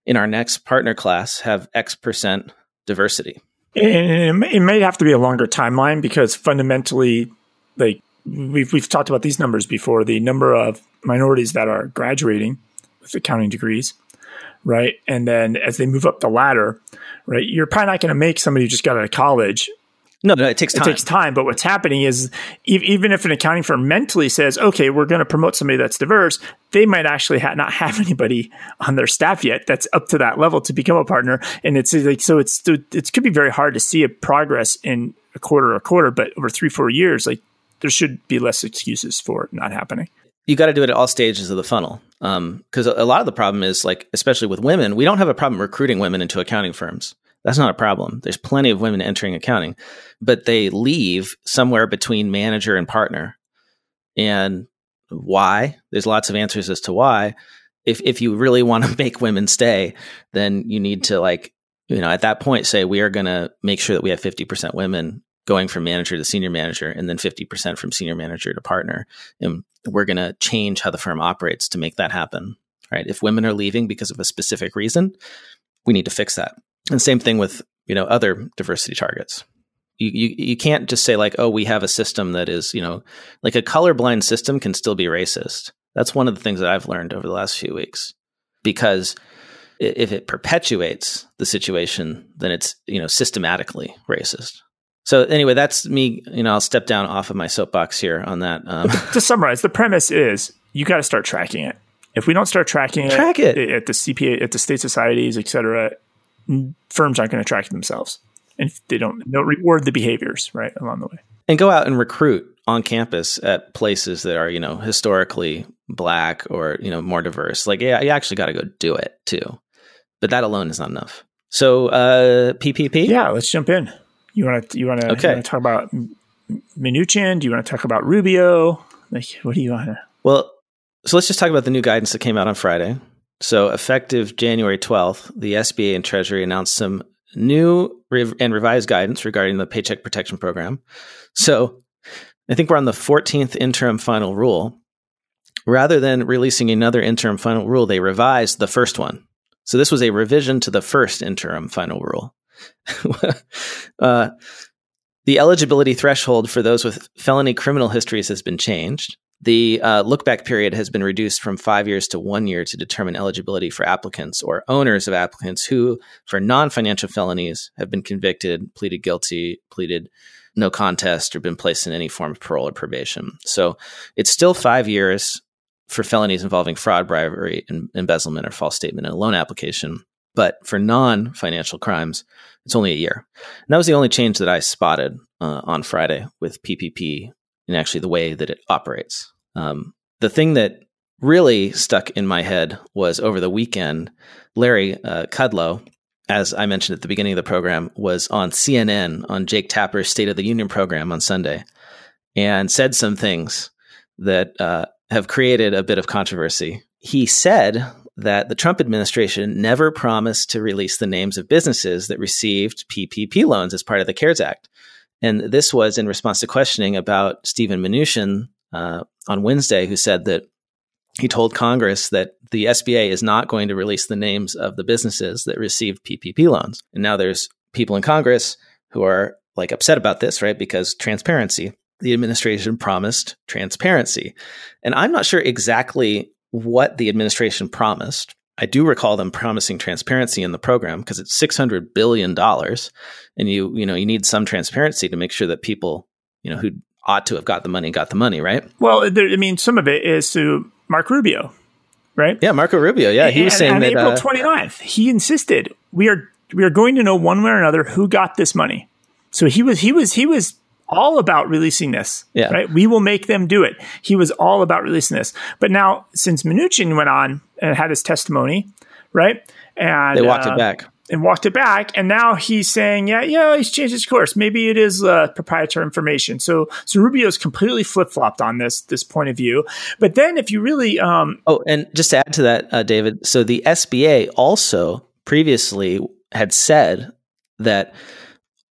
in our next partner class have X percent diversity. And it may have to be a longer timeline because fundamentally, like we've we've talked about these numbers before, the number of minorities that are graduating with accounting degrees, right? And then as they move up the ladder, right, you're probably not going to make somebody who just got out of college no, no, it takes time. It takes time. But what's happening is even if an accounting firm mentally says, okay, we're going to promote somebody that's diverse, they might actually ha- not have (laughs) anybody on their staff yet that's up to that level to become a partner. And it's like, so it's, it could be very hard to see a progress in a quarter or a quarter, but over three, four years, like there should be less excuses for it not happening. You got to do it at all stages of the funnel. Because um, a lot of the problem is like, especially with women, we don't have a problem recruiting women into accounting firms that's not a problem. There's plenty of women entering accounting, but they leave somewhere between manager and partner. And why? There's lots of answers as to why. If if you really want to (laughs) make women stay, then you need to like, you know, at that point say we are going to make sure that we have 50% women going from manager to senior manager and then 50% from senior manager to partner. And we're going to change how the firm operates to make that happen. Right? If women are leaving because of a specific reason, we need to fix that. And same thing with you know other diversity targets. You, you you can't just say like, oh, we have a system that is you know like a colorblind system can still be racist. That's one of the things that I've learned over the last few weeks because if it perpetuates the situation, then it's you know systematically racist. So anyway, that's me. You know, I'll step down off of my soapbox here on that. Um, to summarize, the premise is you got to start tracking it. If we don't start tracking Track it, it at the CPA, at the state societies, et cetera, firms aren't going to track themselves. And they don't don't reward the behaviors right along the way. And go out and recruit on campus at places that are you know historically black or you know more diverse. Like yeah you actually got to go do it too. But that alone is not enough. So uh ppp yeah let's jump in. You want to you want to okay. talk about Mnuchin? do you want to talk about rubio? Like what do you want to well so let's just talk about the new guidance that came out on friday so, effective January 12th, the SBA and Treasury announced some new and revised guidance regarding the Paycheck Protection Program. So, I think we're on the 14th interim final rule. Rather than releasing another interim final rule, they revised the first one. So, this was a revision to the first interim final rule. (laughs) uh, the eligibility threshold for those with felony criminal histories has been changed. The uh, look back period has been reduced from five years to one year to determine eligibility for applicants or owners of applicants who, for non financial felonies, have been convicted, pleaded guilty, pleaded no contest, or been placed in any form of parole or probation. So it's still five years for felonies involving fraud, bribery, and embezzlement or false statement in a loan application. But for non financial crimes, it's only a year. And that was the only change that I spotted uh, on Friday with PPP and actually the way that it operates. Um, the thing that really stuck in my head was over the weekend, Larry uh, Kudlow, as I mentioned at the beginning of the program, was on CNN on Jake Tapper's State of the Union program on Sunday and said some things that uh, have created a bit of controversy. He said that the Trump administration never promised to release the names of businesses that received PPP loans as part of the CARES Act. And this was in response to questioning about Stephen Mnuchin, uh, on Wednesday who said that he told Congress that the SBA is not going to release the names of the businesses that received PPP loans. And now there's people in Congress who are like upset about this, right? Because transparency. The administration promised transparency. And I'm not sure exactly what the administration promised. I do recall them promising transparency in the program because it's 600 billion dollars and you you know you need some transparency to make sure that people, you know, who ought to have got the money got the money, right? Well, there, I mean, some of it is to Mark Rubio, right? Yeah, Marco Rubio. Yeah, he was saying on that April uh, 29th, he insisted we are we are going to know one way or another who got this money. So he was he was he was all about releasing this. Yeah. Right. We will make them do it. He was all about releasing this. But now, since Mnuchin went on and had his testimony, right? And They walked uh, it back. And walked it back. And now he's saying, yeah, yeah, he's changed his course. Maybe it is uh, proprietary information. So, so Rubio's completely flip flopped on this this point of view. But then, if you really, um, Oh, and just to add to that, uh, David, so the SBA also previously had said that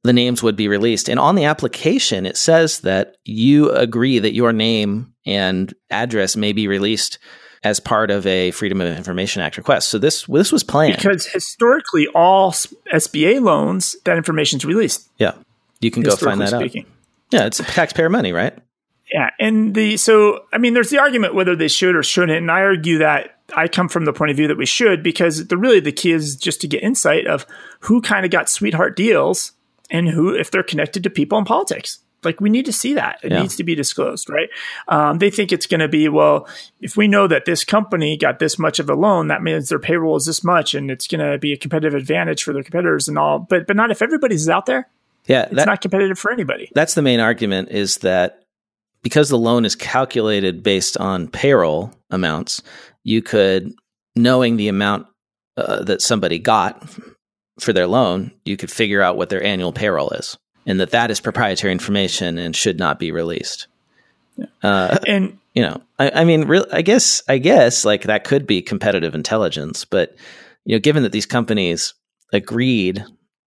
the names would be released. And on the application, it says that you agree that your name and address may be released as part of a Freedom of Information Act request. So this this was planned. because historically, all SBA loans, that information's released. yeah, you can go find that speaking. out. Yeah, it's taxpayer money, right? Yeah, and the so I mean, there's the argument whether they should or shouldn't, and I argue that I come from the point of view that we should because the really the key is just to get insight of who kind of got sweetheart deals and who if they're connected to people in politics. Like we need to see that it Yeah. needs to be disclosed, right? Um, they think it's going to be well if we know that this company got this much of a loan, that means their payroll is this much, and it's going to be a competitive advantage for their competitors and all. But but not if everybody's out there. Yeah, It's that, not competitive for anybody. that's the main argument is that because the loan is calculated based on payroll amounts, you could, knowing the amount uh, that somebody got for their loan, you could figure out what their annual payroll is, and that that is proprietary information and should not be released. Uh, And you know, I, I mean, real, I guess, I guess, like that could be competitive intelligence, but you know, given that these companies agreed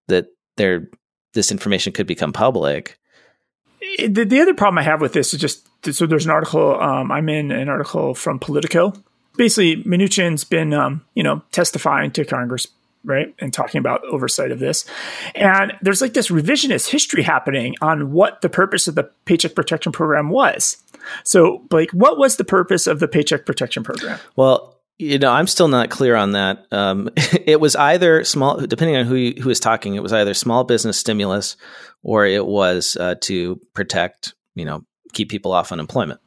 that their this information could become public, the, the other problem I have with this is just so there's an article um, I'm in an article from Politico. Basically, Mnuchin's been um, you know testifying to Congress, right, and talking about oversight of this, and there's like this revisionist history happening on what the purpose of the Paycheck Protection Program was. So, Blake, what was the purpose of the Paycheck Protection Program? Well, you know, I'm still not clear on that. Um, (laughs) it was either small, depending on who you, who is talking. It was either small business stimulus, or it was uh, to protect, you know, keep people off unemployment.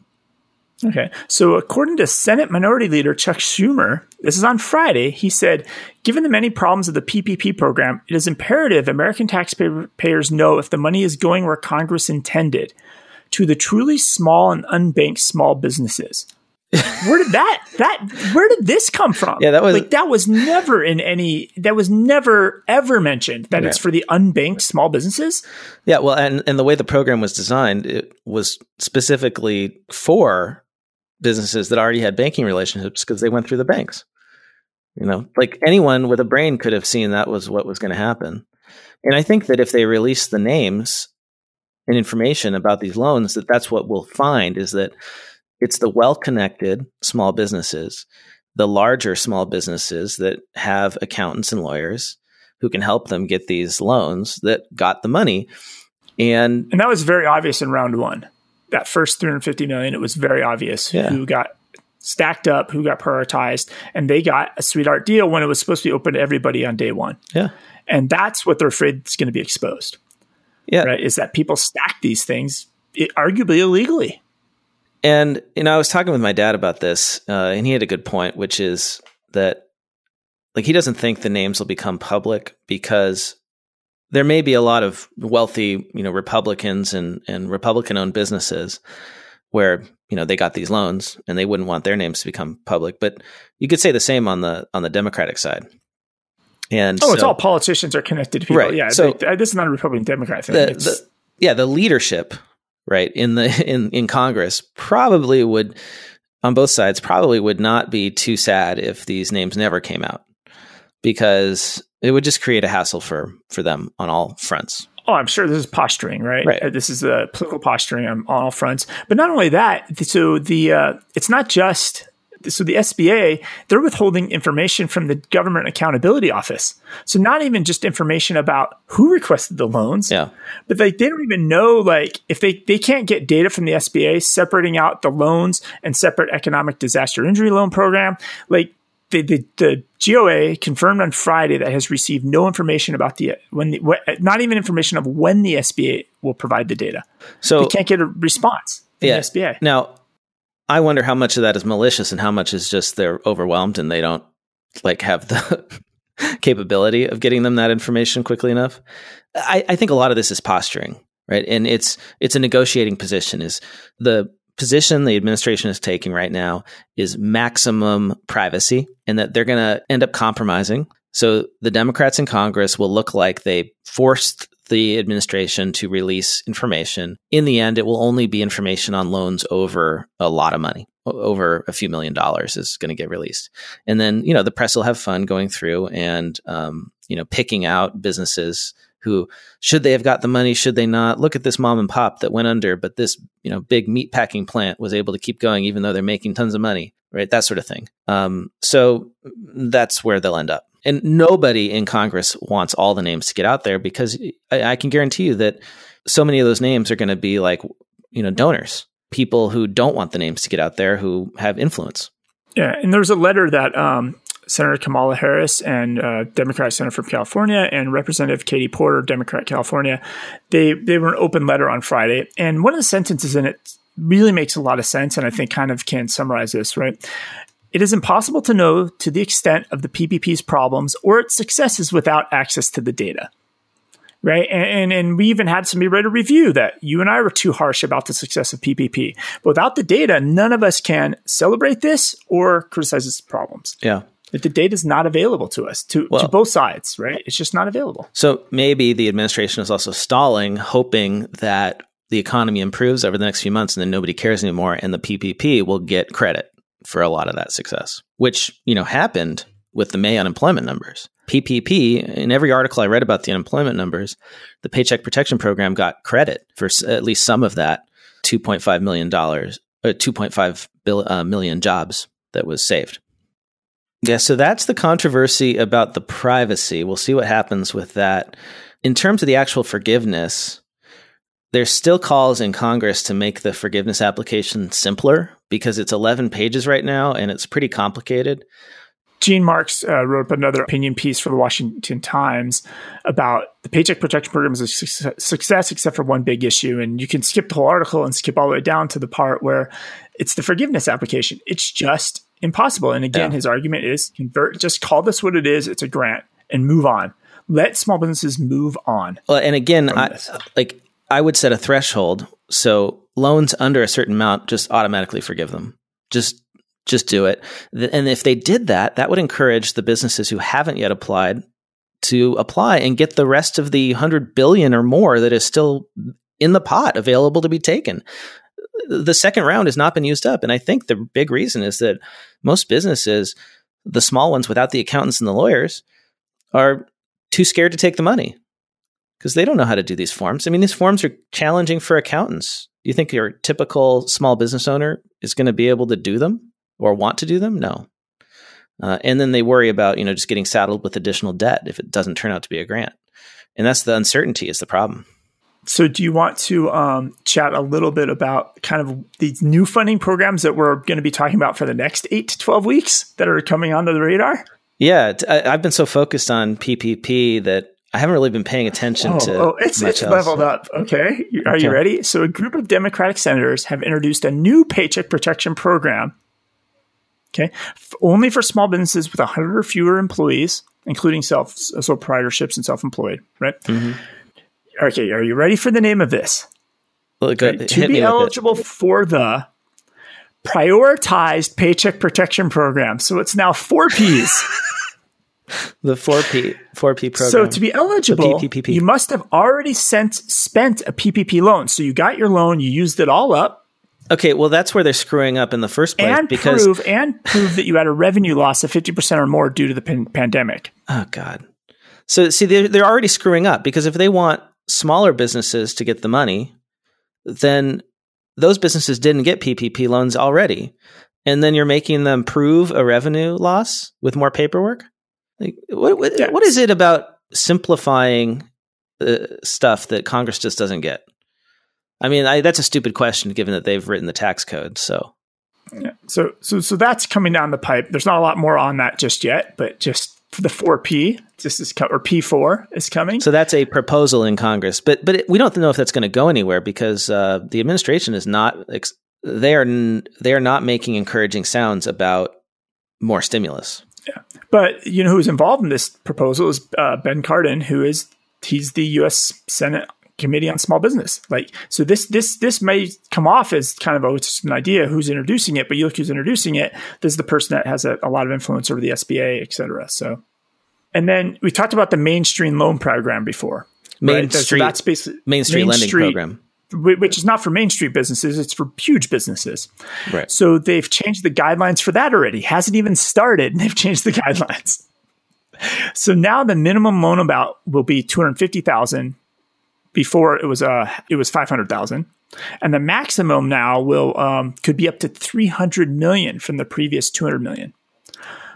Okay. So, according to Senate Minority Leader Chuck Schumer, this is on Friday, he said, given the many problems of the PPP program, it is imperative American taxpayers know if the money is going where Congress intended to the truly small and unbanked small businesses. (laughs) where did that that where did this come from? Yeah, that was- like that was never in any that was never ever mentioned that it's for the unbanked small businesses. Yeah, well, and and the way the program was designed, it was specifically for businesses that already had banking relationships because they went through the banks. You know, like anyone with a brain could have seen that was what was going to happen. And I think that if they release the names and information about these loans, that that's what we'll find is that it's the well-connected small businesses, the larger small businesses that have accountants and lawyers who can help them get these loans that got the money. And And that was very obvious in round one. That first 350 million, it was very obvious Yeah. who got stacked up, who got prioritized, and they got a sweetheart deal when it was supposed to be open to everybody on day one. yeah, And that's what they're afraid is going to be exposed, yeah. right? Is that people stack these things, it, arguably illegally. And you know, I was talking with my dad about this, uh, and he had a good point, which is that like he doesn't think the names will become public because there may be a lot of wealthy, you know, Republicans and and Republican owned businesses where you know they got these loans and they wouldn't want their names to become public. But you could say the same on the on the Democratic side. And Oh, it's all politicians are connected to people. Right. Yeah. So- they- uh, this is not a Republican Democrat thing. the, It's- the yeah the leadership right in the (laughs) in in Congress probably would on both sides probably would not be too sad if these names never came out because it would just create a hassle for for them on all fronts. Oh, I'm sure this is posturing, right? Right. Uh, This is uh, political posturing on, on all fronts. But not only that, so the uh, it's not just so the SBA they're withholding information from the Government Accountability Office. So not even just information about who requested the loans, Yeah. but like they don't even know like if they they can't get data from the SBA separating out the loans and separate economic disaster injury loan program. Like the, the, the GOA confirmed on Friday that has received no information about the when the not even information of when the SBA will provide the data. So They can't get a response from Yeah. the SBA. Now, I wonder how much of that is malicious and how much is just they're overwhelmed and they don't like have the (laughs) capability of getting them that information quickly enough. I, I think a lot of this is posturing. right? And it's it's a negotiating position. Is the position the administration is taking right now is maximum privacy, and that they're going to end up compromising. So the Democrats in Congress will look like they forced the administration to release information. In the end, it will only be information on loans over a lot of money, over a few million dollars is going to get released. And then, you know, the press will have fun going through and, um, you know, picking out businesses who should they have got the money should they not? Look at this mom and pop that went under but this you know big meat packing plant was able to keep going even though they're making tons of money right? That sort of thing. Um, so that's where they'll end up. And nobody in Congress wants all the names to get out there because I, I can guarantee you that so many of those names are going to be like, you know, donors, people who don't want the names to get out there who have influence. Yeah, and there's a letter that um, Senator Kamala Harris and uh, Democratic Senator from California and Representative Katie Porter, Democrat California, they they were an open letter on Friday, and one of the sentences in it really makes a lot of sense, and I think kind of can summarize this right. It is impossible to know to the extent of the PPP's problems or its successes without access to the data. Right. And, and, and we even had somebody write a review that you and I were too harsh about the success of PPP. But without the data, none of us can celebrate this or criticize its problems. Yeah. If the data is not available to us, to, well, to both sides, right? It's just not available. So maybe the administration is also stalling, hoping that the economy improves over the next few months and then nobody cares anymore and the PPP will get credit for a lot of that success, which, you know, happened with the May unemployment numbers. PPP, in every article I read about the unemployment numbers, the Paycheck Protection Program got credit for at least some of that $2.5 million, uh, 2.5 bill, uh, million jobs that was saved. Yeah, so that's the controversy about the privacy. We'll see what happens with that. In terms of the actual forgiveness, there's still calls in Congress to make the forgiveness application simpler because it's 11 pages right now and it's pretty complicated. Gene Marks uh, wrote up another opinion piece for the Washington Times about the Paycheck Protection Program is a su- success, except for one big issue. And you can skip the whole article and skip all the way down to the part where it's the forgiveness application. It's just impossible. And again, yeah. his argument is convert, just call this what it is. It's a grant and move on. Let small businesses move on. Well, and again, I, like I would set a threshold. So loans under a certain amount, just automatically forgive them. Just just do it. And if they did that, that would encourage the businesses who haven't yet applied to apply and get the rest of the 100 billion or more that is still in the pot available to be taken. The second round has not been used up. And I think the big reason is that most businesses, the small ones without the accountants and the lawyers, are too scared to take the money because they don't know how to do these forms. I mean, these forms are challenging for accountants. Do you think your typical small business owner is going to be able to do them or want to do them? No. Uh, and then they worry about you know just getting saddled with additional debt if it doesn't turn out to be a grant, and that's the uncertainty is the problem. So, do you want to um, chat a little bit about kind of these new funding programs that we're going to be talking about for the next eight to twelve weeks that are coming onto the radar? Yeah, I've been so focused on PPP that I haven't really been paying attention oh, to. Oh, it's, it's leveled up. Okay. Are okay. you ready? So, a group of Democratic senators have introduced a new paycheck protection program. Okay. Only for small businesses with 100 or fewer employees, including self sole proprietorships and self employed, right? Mm-hmm. Okay. Are you ready for the name of this? Well, okay. Uh, to be eligible for the prioritized paycheck protection program. So, it's now four P's. (laughs) the 4P 4P program. So to be eligible, you must have already sent spent a PPP loan. So you got your loan, you used it all up. Okay, well that's where they're screwing up in the first place and because prove and prove that you had a revenue loss of 50% or more due to the pan- pandemic. Oh god. So see they're, they're already screwing up because if they want smaller businesses to get the money, then those businesses didn't get PPP loans already. And then you're making them prove a revenue loss with more paperwork? Like, what what, yes. what is it about simplifying uh, stuff that Congress just doesn't get? I mean, I, that's a stupid question given that they've written the tax code. So, yeah. so so so that's coming down the pipe. There's not a lot more on that just yet, but just the 4P, just is co- or P4 is coming. So that's a proposal in Congress, but but it, we don't know if that's going to go anywhere because uh, the administration is not ex- they are n- they are not making encouraging sounds about more stimulus. Yeah. But you know who's involved in this proposal is uh, Ben Cardin, who is he's the U.S. Senate committee on small business. Like, so this, this, this may come off as kind of, oh, it's just an idea who's introducing it, but you look who's introducing it. This is the person that has a, a lot of influence over the SBA, et cetera. So, and then we talked about the Main Street loan program before. Main right? Street, so that's basically Main Street Main lending Street, program which is not for Main Street businesses, it's for huge businesses. Right. So they've changed the guidelines for that already. Hasn't even started, and they've changed the guidelines. (laughs) So now the minimum loan amount will be two hundred fifty thousand. Before it was uh it was five hundred thousand, and the maximum now will um, could be up to three hundred million from the previous two hundred million.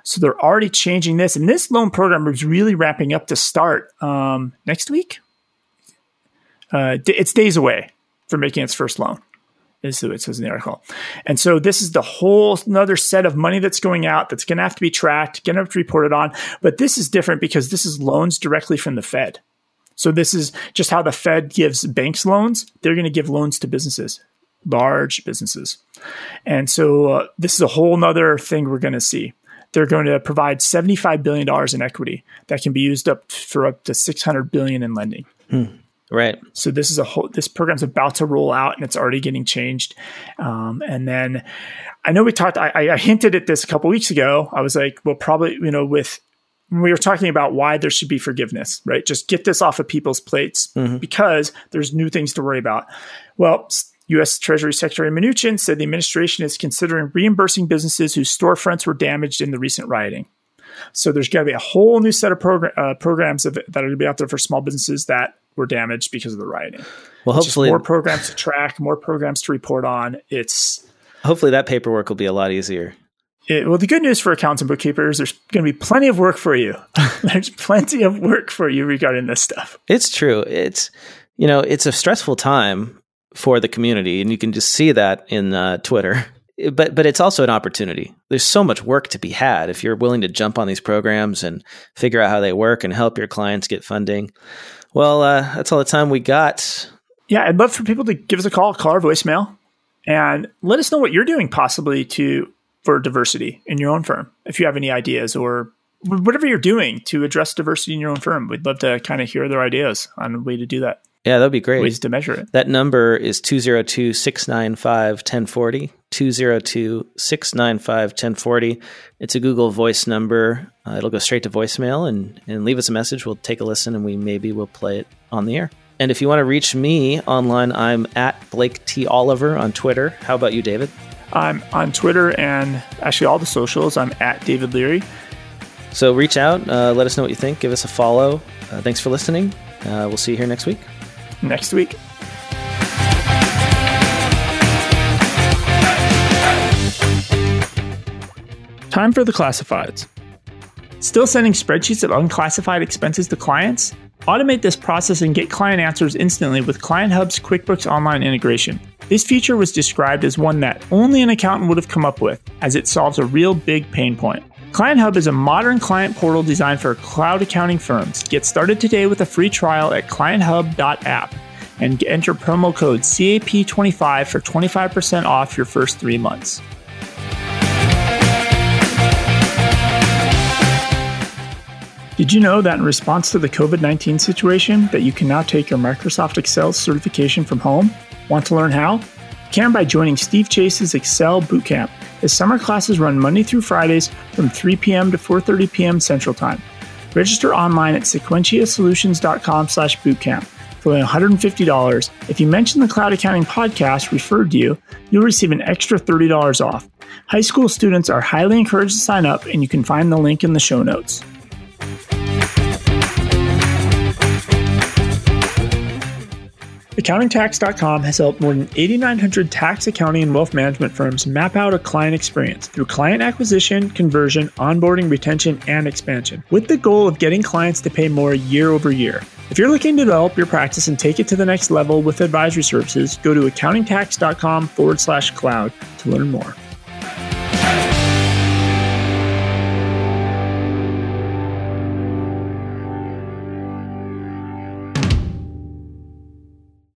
So they're already changing this, and this loan program is really wrapping up to start um, next week. Uh, it's days away from making its first loan is what it says in the article. And so this is the whole another set of money that's going out that's going to have to be tracked, going to have to be reported on. But this is different because this is loans directly from the Fed. So this is just how the Fed gives banks loans. They're going to give loans to businesses, large businesses. And so uh, this is a whole nother thing we're going to see. They're going to provide $75 billion in equity that can be used up for up to 600 billion in lending. Hmm. Right. So this is a whole. This program's about to roll out, and it's already getting changed. Um, and then, I know we talked. I, I hinted at this a couple weeks ago. I was like, well, probably you know, with we were talking about why there should be forgiveness, right? Just get this off of people's plates mm-hmm. because there's new things to worry about. Well, U.S. Treasury Secretary Mnuchin said the administration is considering reimbursing businesses whose storefronts were damaged in the recent rioting. So there's going to be a whole new set of uh, programs that are going to be out there for small businesses that were damaged because of the rioting. Well, it's hopefully more programs to track, more programs to report on. It's hopefully that paperwork will be a lot easier. It, well, the good news for accountants and bookkeepers, there's going to be plenty of work for you. (laughs) there's plenty of work for you regarding this stuff. It's true. It's you know, it's a stressful time for the community, and you can just see that in uh, Twitter. But but it's also an opportunity. There's so much work to be had if you're willing to jump on these programs and figure out how they work and help your clients get funding. Well, uh, that's all the time we got. Yeah, I'd love for people to give us a call, call our voicemail, and let us know what you're doing possibly to for diversity in your own firm. If you have any ideas or whatever you're doing to address diversity in your own firm, we'd love to kind of hear their ideas on a way to do that. Yeah, that'd be great. Ways to measure it. That number is 202 695 1040. 202 695 1040. It's a Google Voice number. Uh, it'll go straight to voicemail and, and leave us a message. We'll take a listen and we maybe will play it on the air. And if you want to reach me online, I'm at Blake T. Oliver on Twitter. How about you, David? I'm on Twitter and actually all the socials. I'm at David Leary. So reach out, uh, let us know what you think, give us a follow. Uh, thanks for listening. Uh, we'll see you here next week next week. Time for the classifieds. Still sending spreadsheets of unclassified expenses to clients? Automate this process and get client answers instantly with Client Hub's QuickBooks Online integration. This feature was described as one that only an accountant would have come up with, as it solves a real big pain point. Client Hub is a modern client portal designed for cloud accounting firms. Get started today with a free trial at clienthub.app and enter promo code CAP25 for 25% off your first three months. Did you know that in response to the COVID-19 situation that you can now take your Microsoft Excel certification from home? Want to learn how? You can by joining Steve Chase's Excel Bootcamp. His summer classes run Monday through Fridays from 3 p.m. to 4:30 p.m. Central Time. Register online at sequentiasolutions.com slash bootcamp For only $150, if you mention the Cloud Accounting Podcast referred to you, you'll receive an extra $30 off. High school students are highly encouraged to sign up, and you can find the link in the show notes. AccountingTax.com has helped more than 8,900 tax, accounting, and wealth management firms map out a client experience through client acquisition, conversion, onboarding, retention, and expansion, with the goal of getting clients to pay more year over year. If you're looking to develop your practice and take it to the next level with advisory services, go to accountingtax.com forward slash cloud to learn more.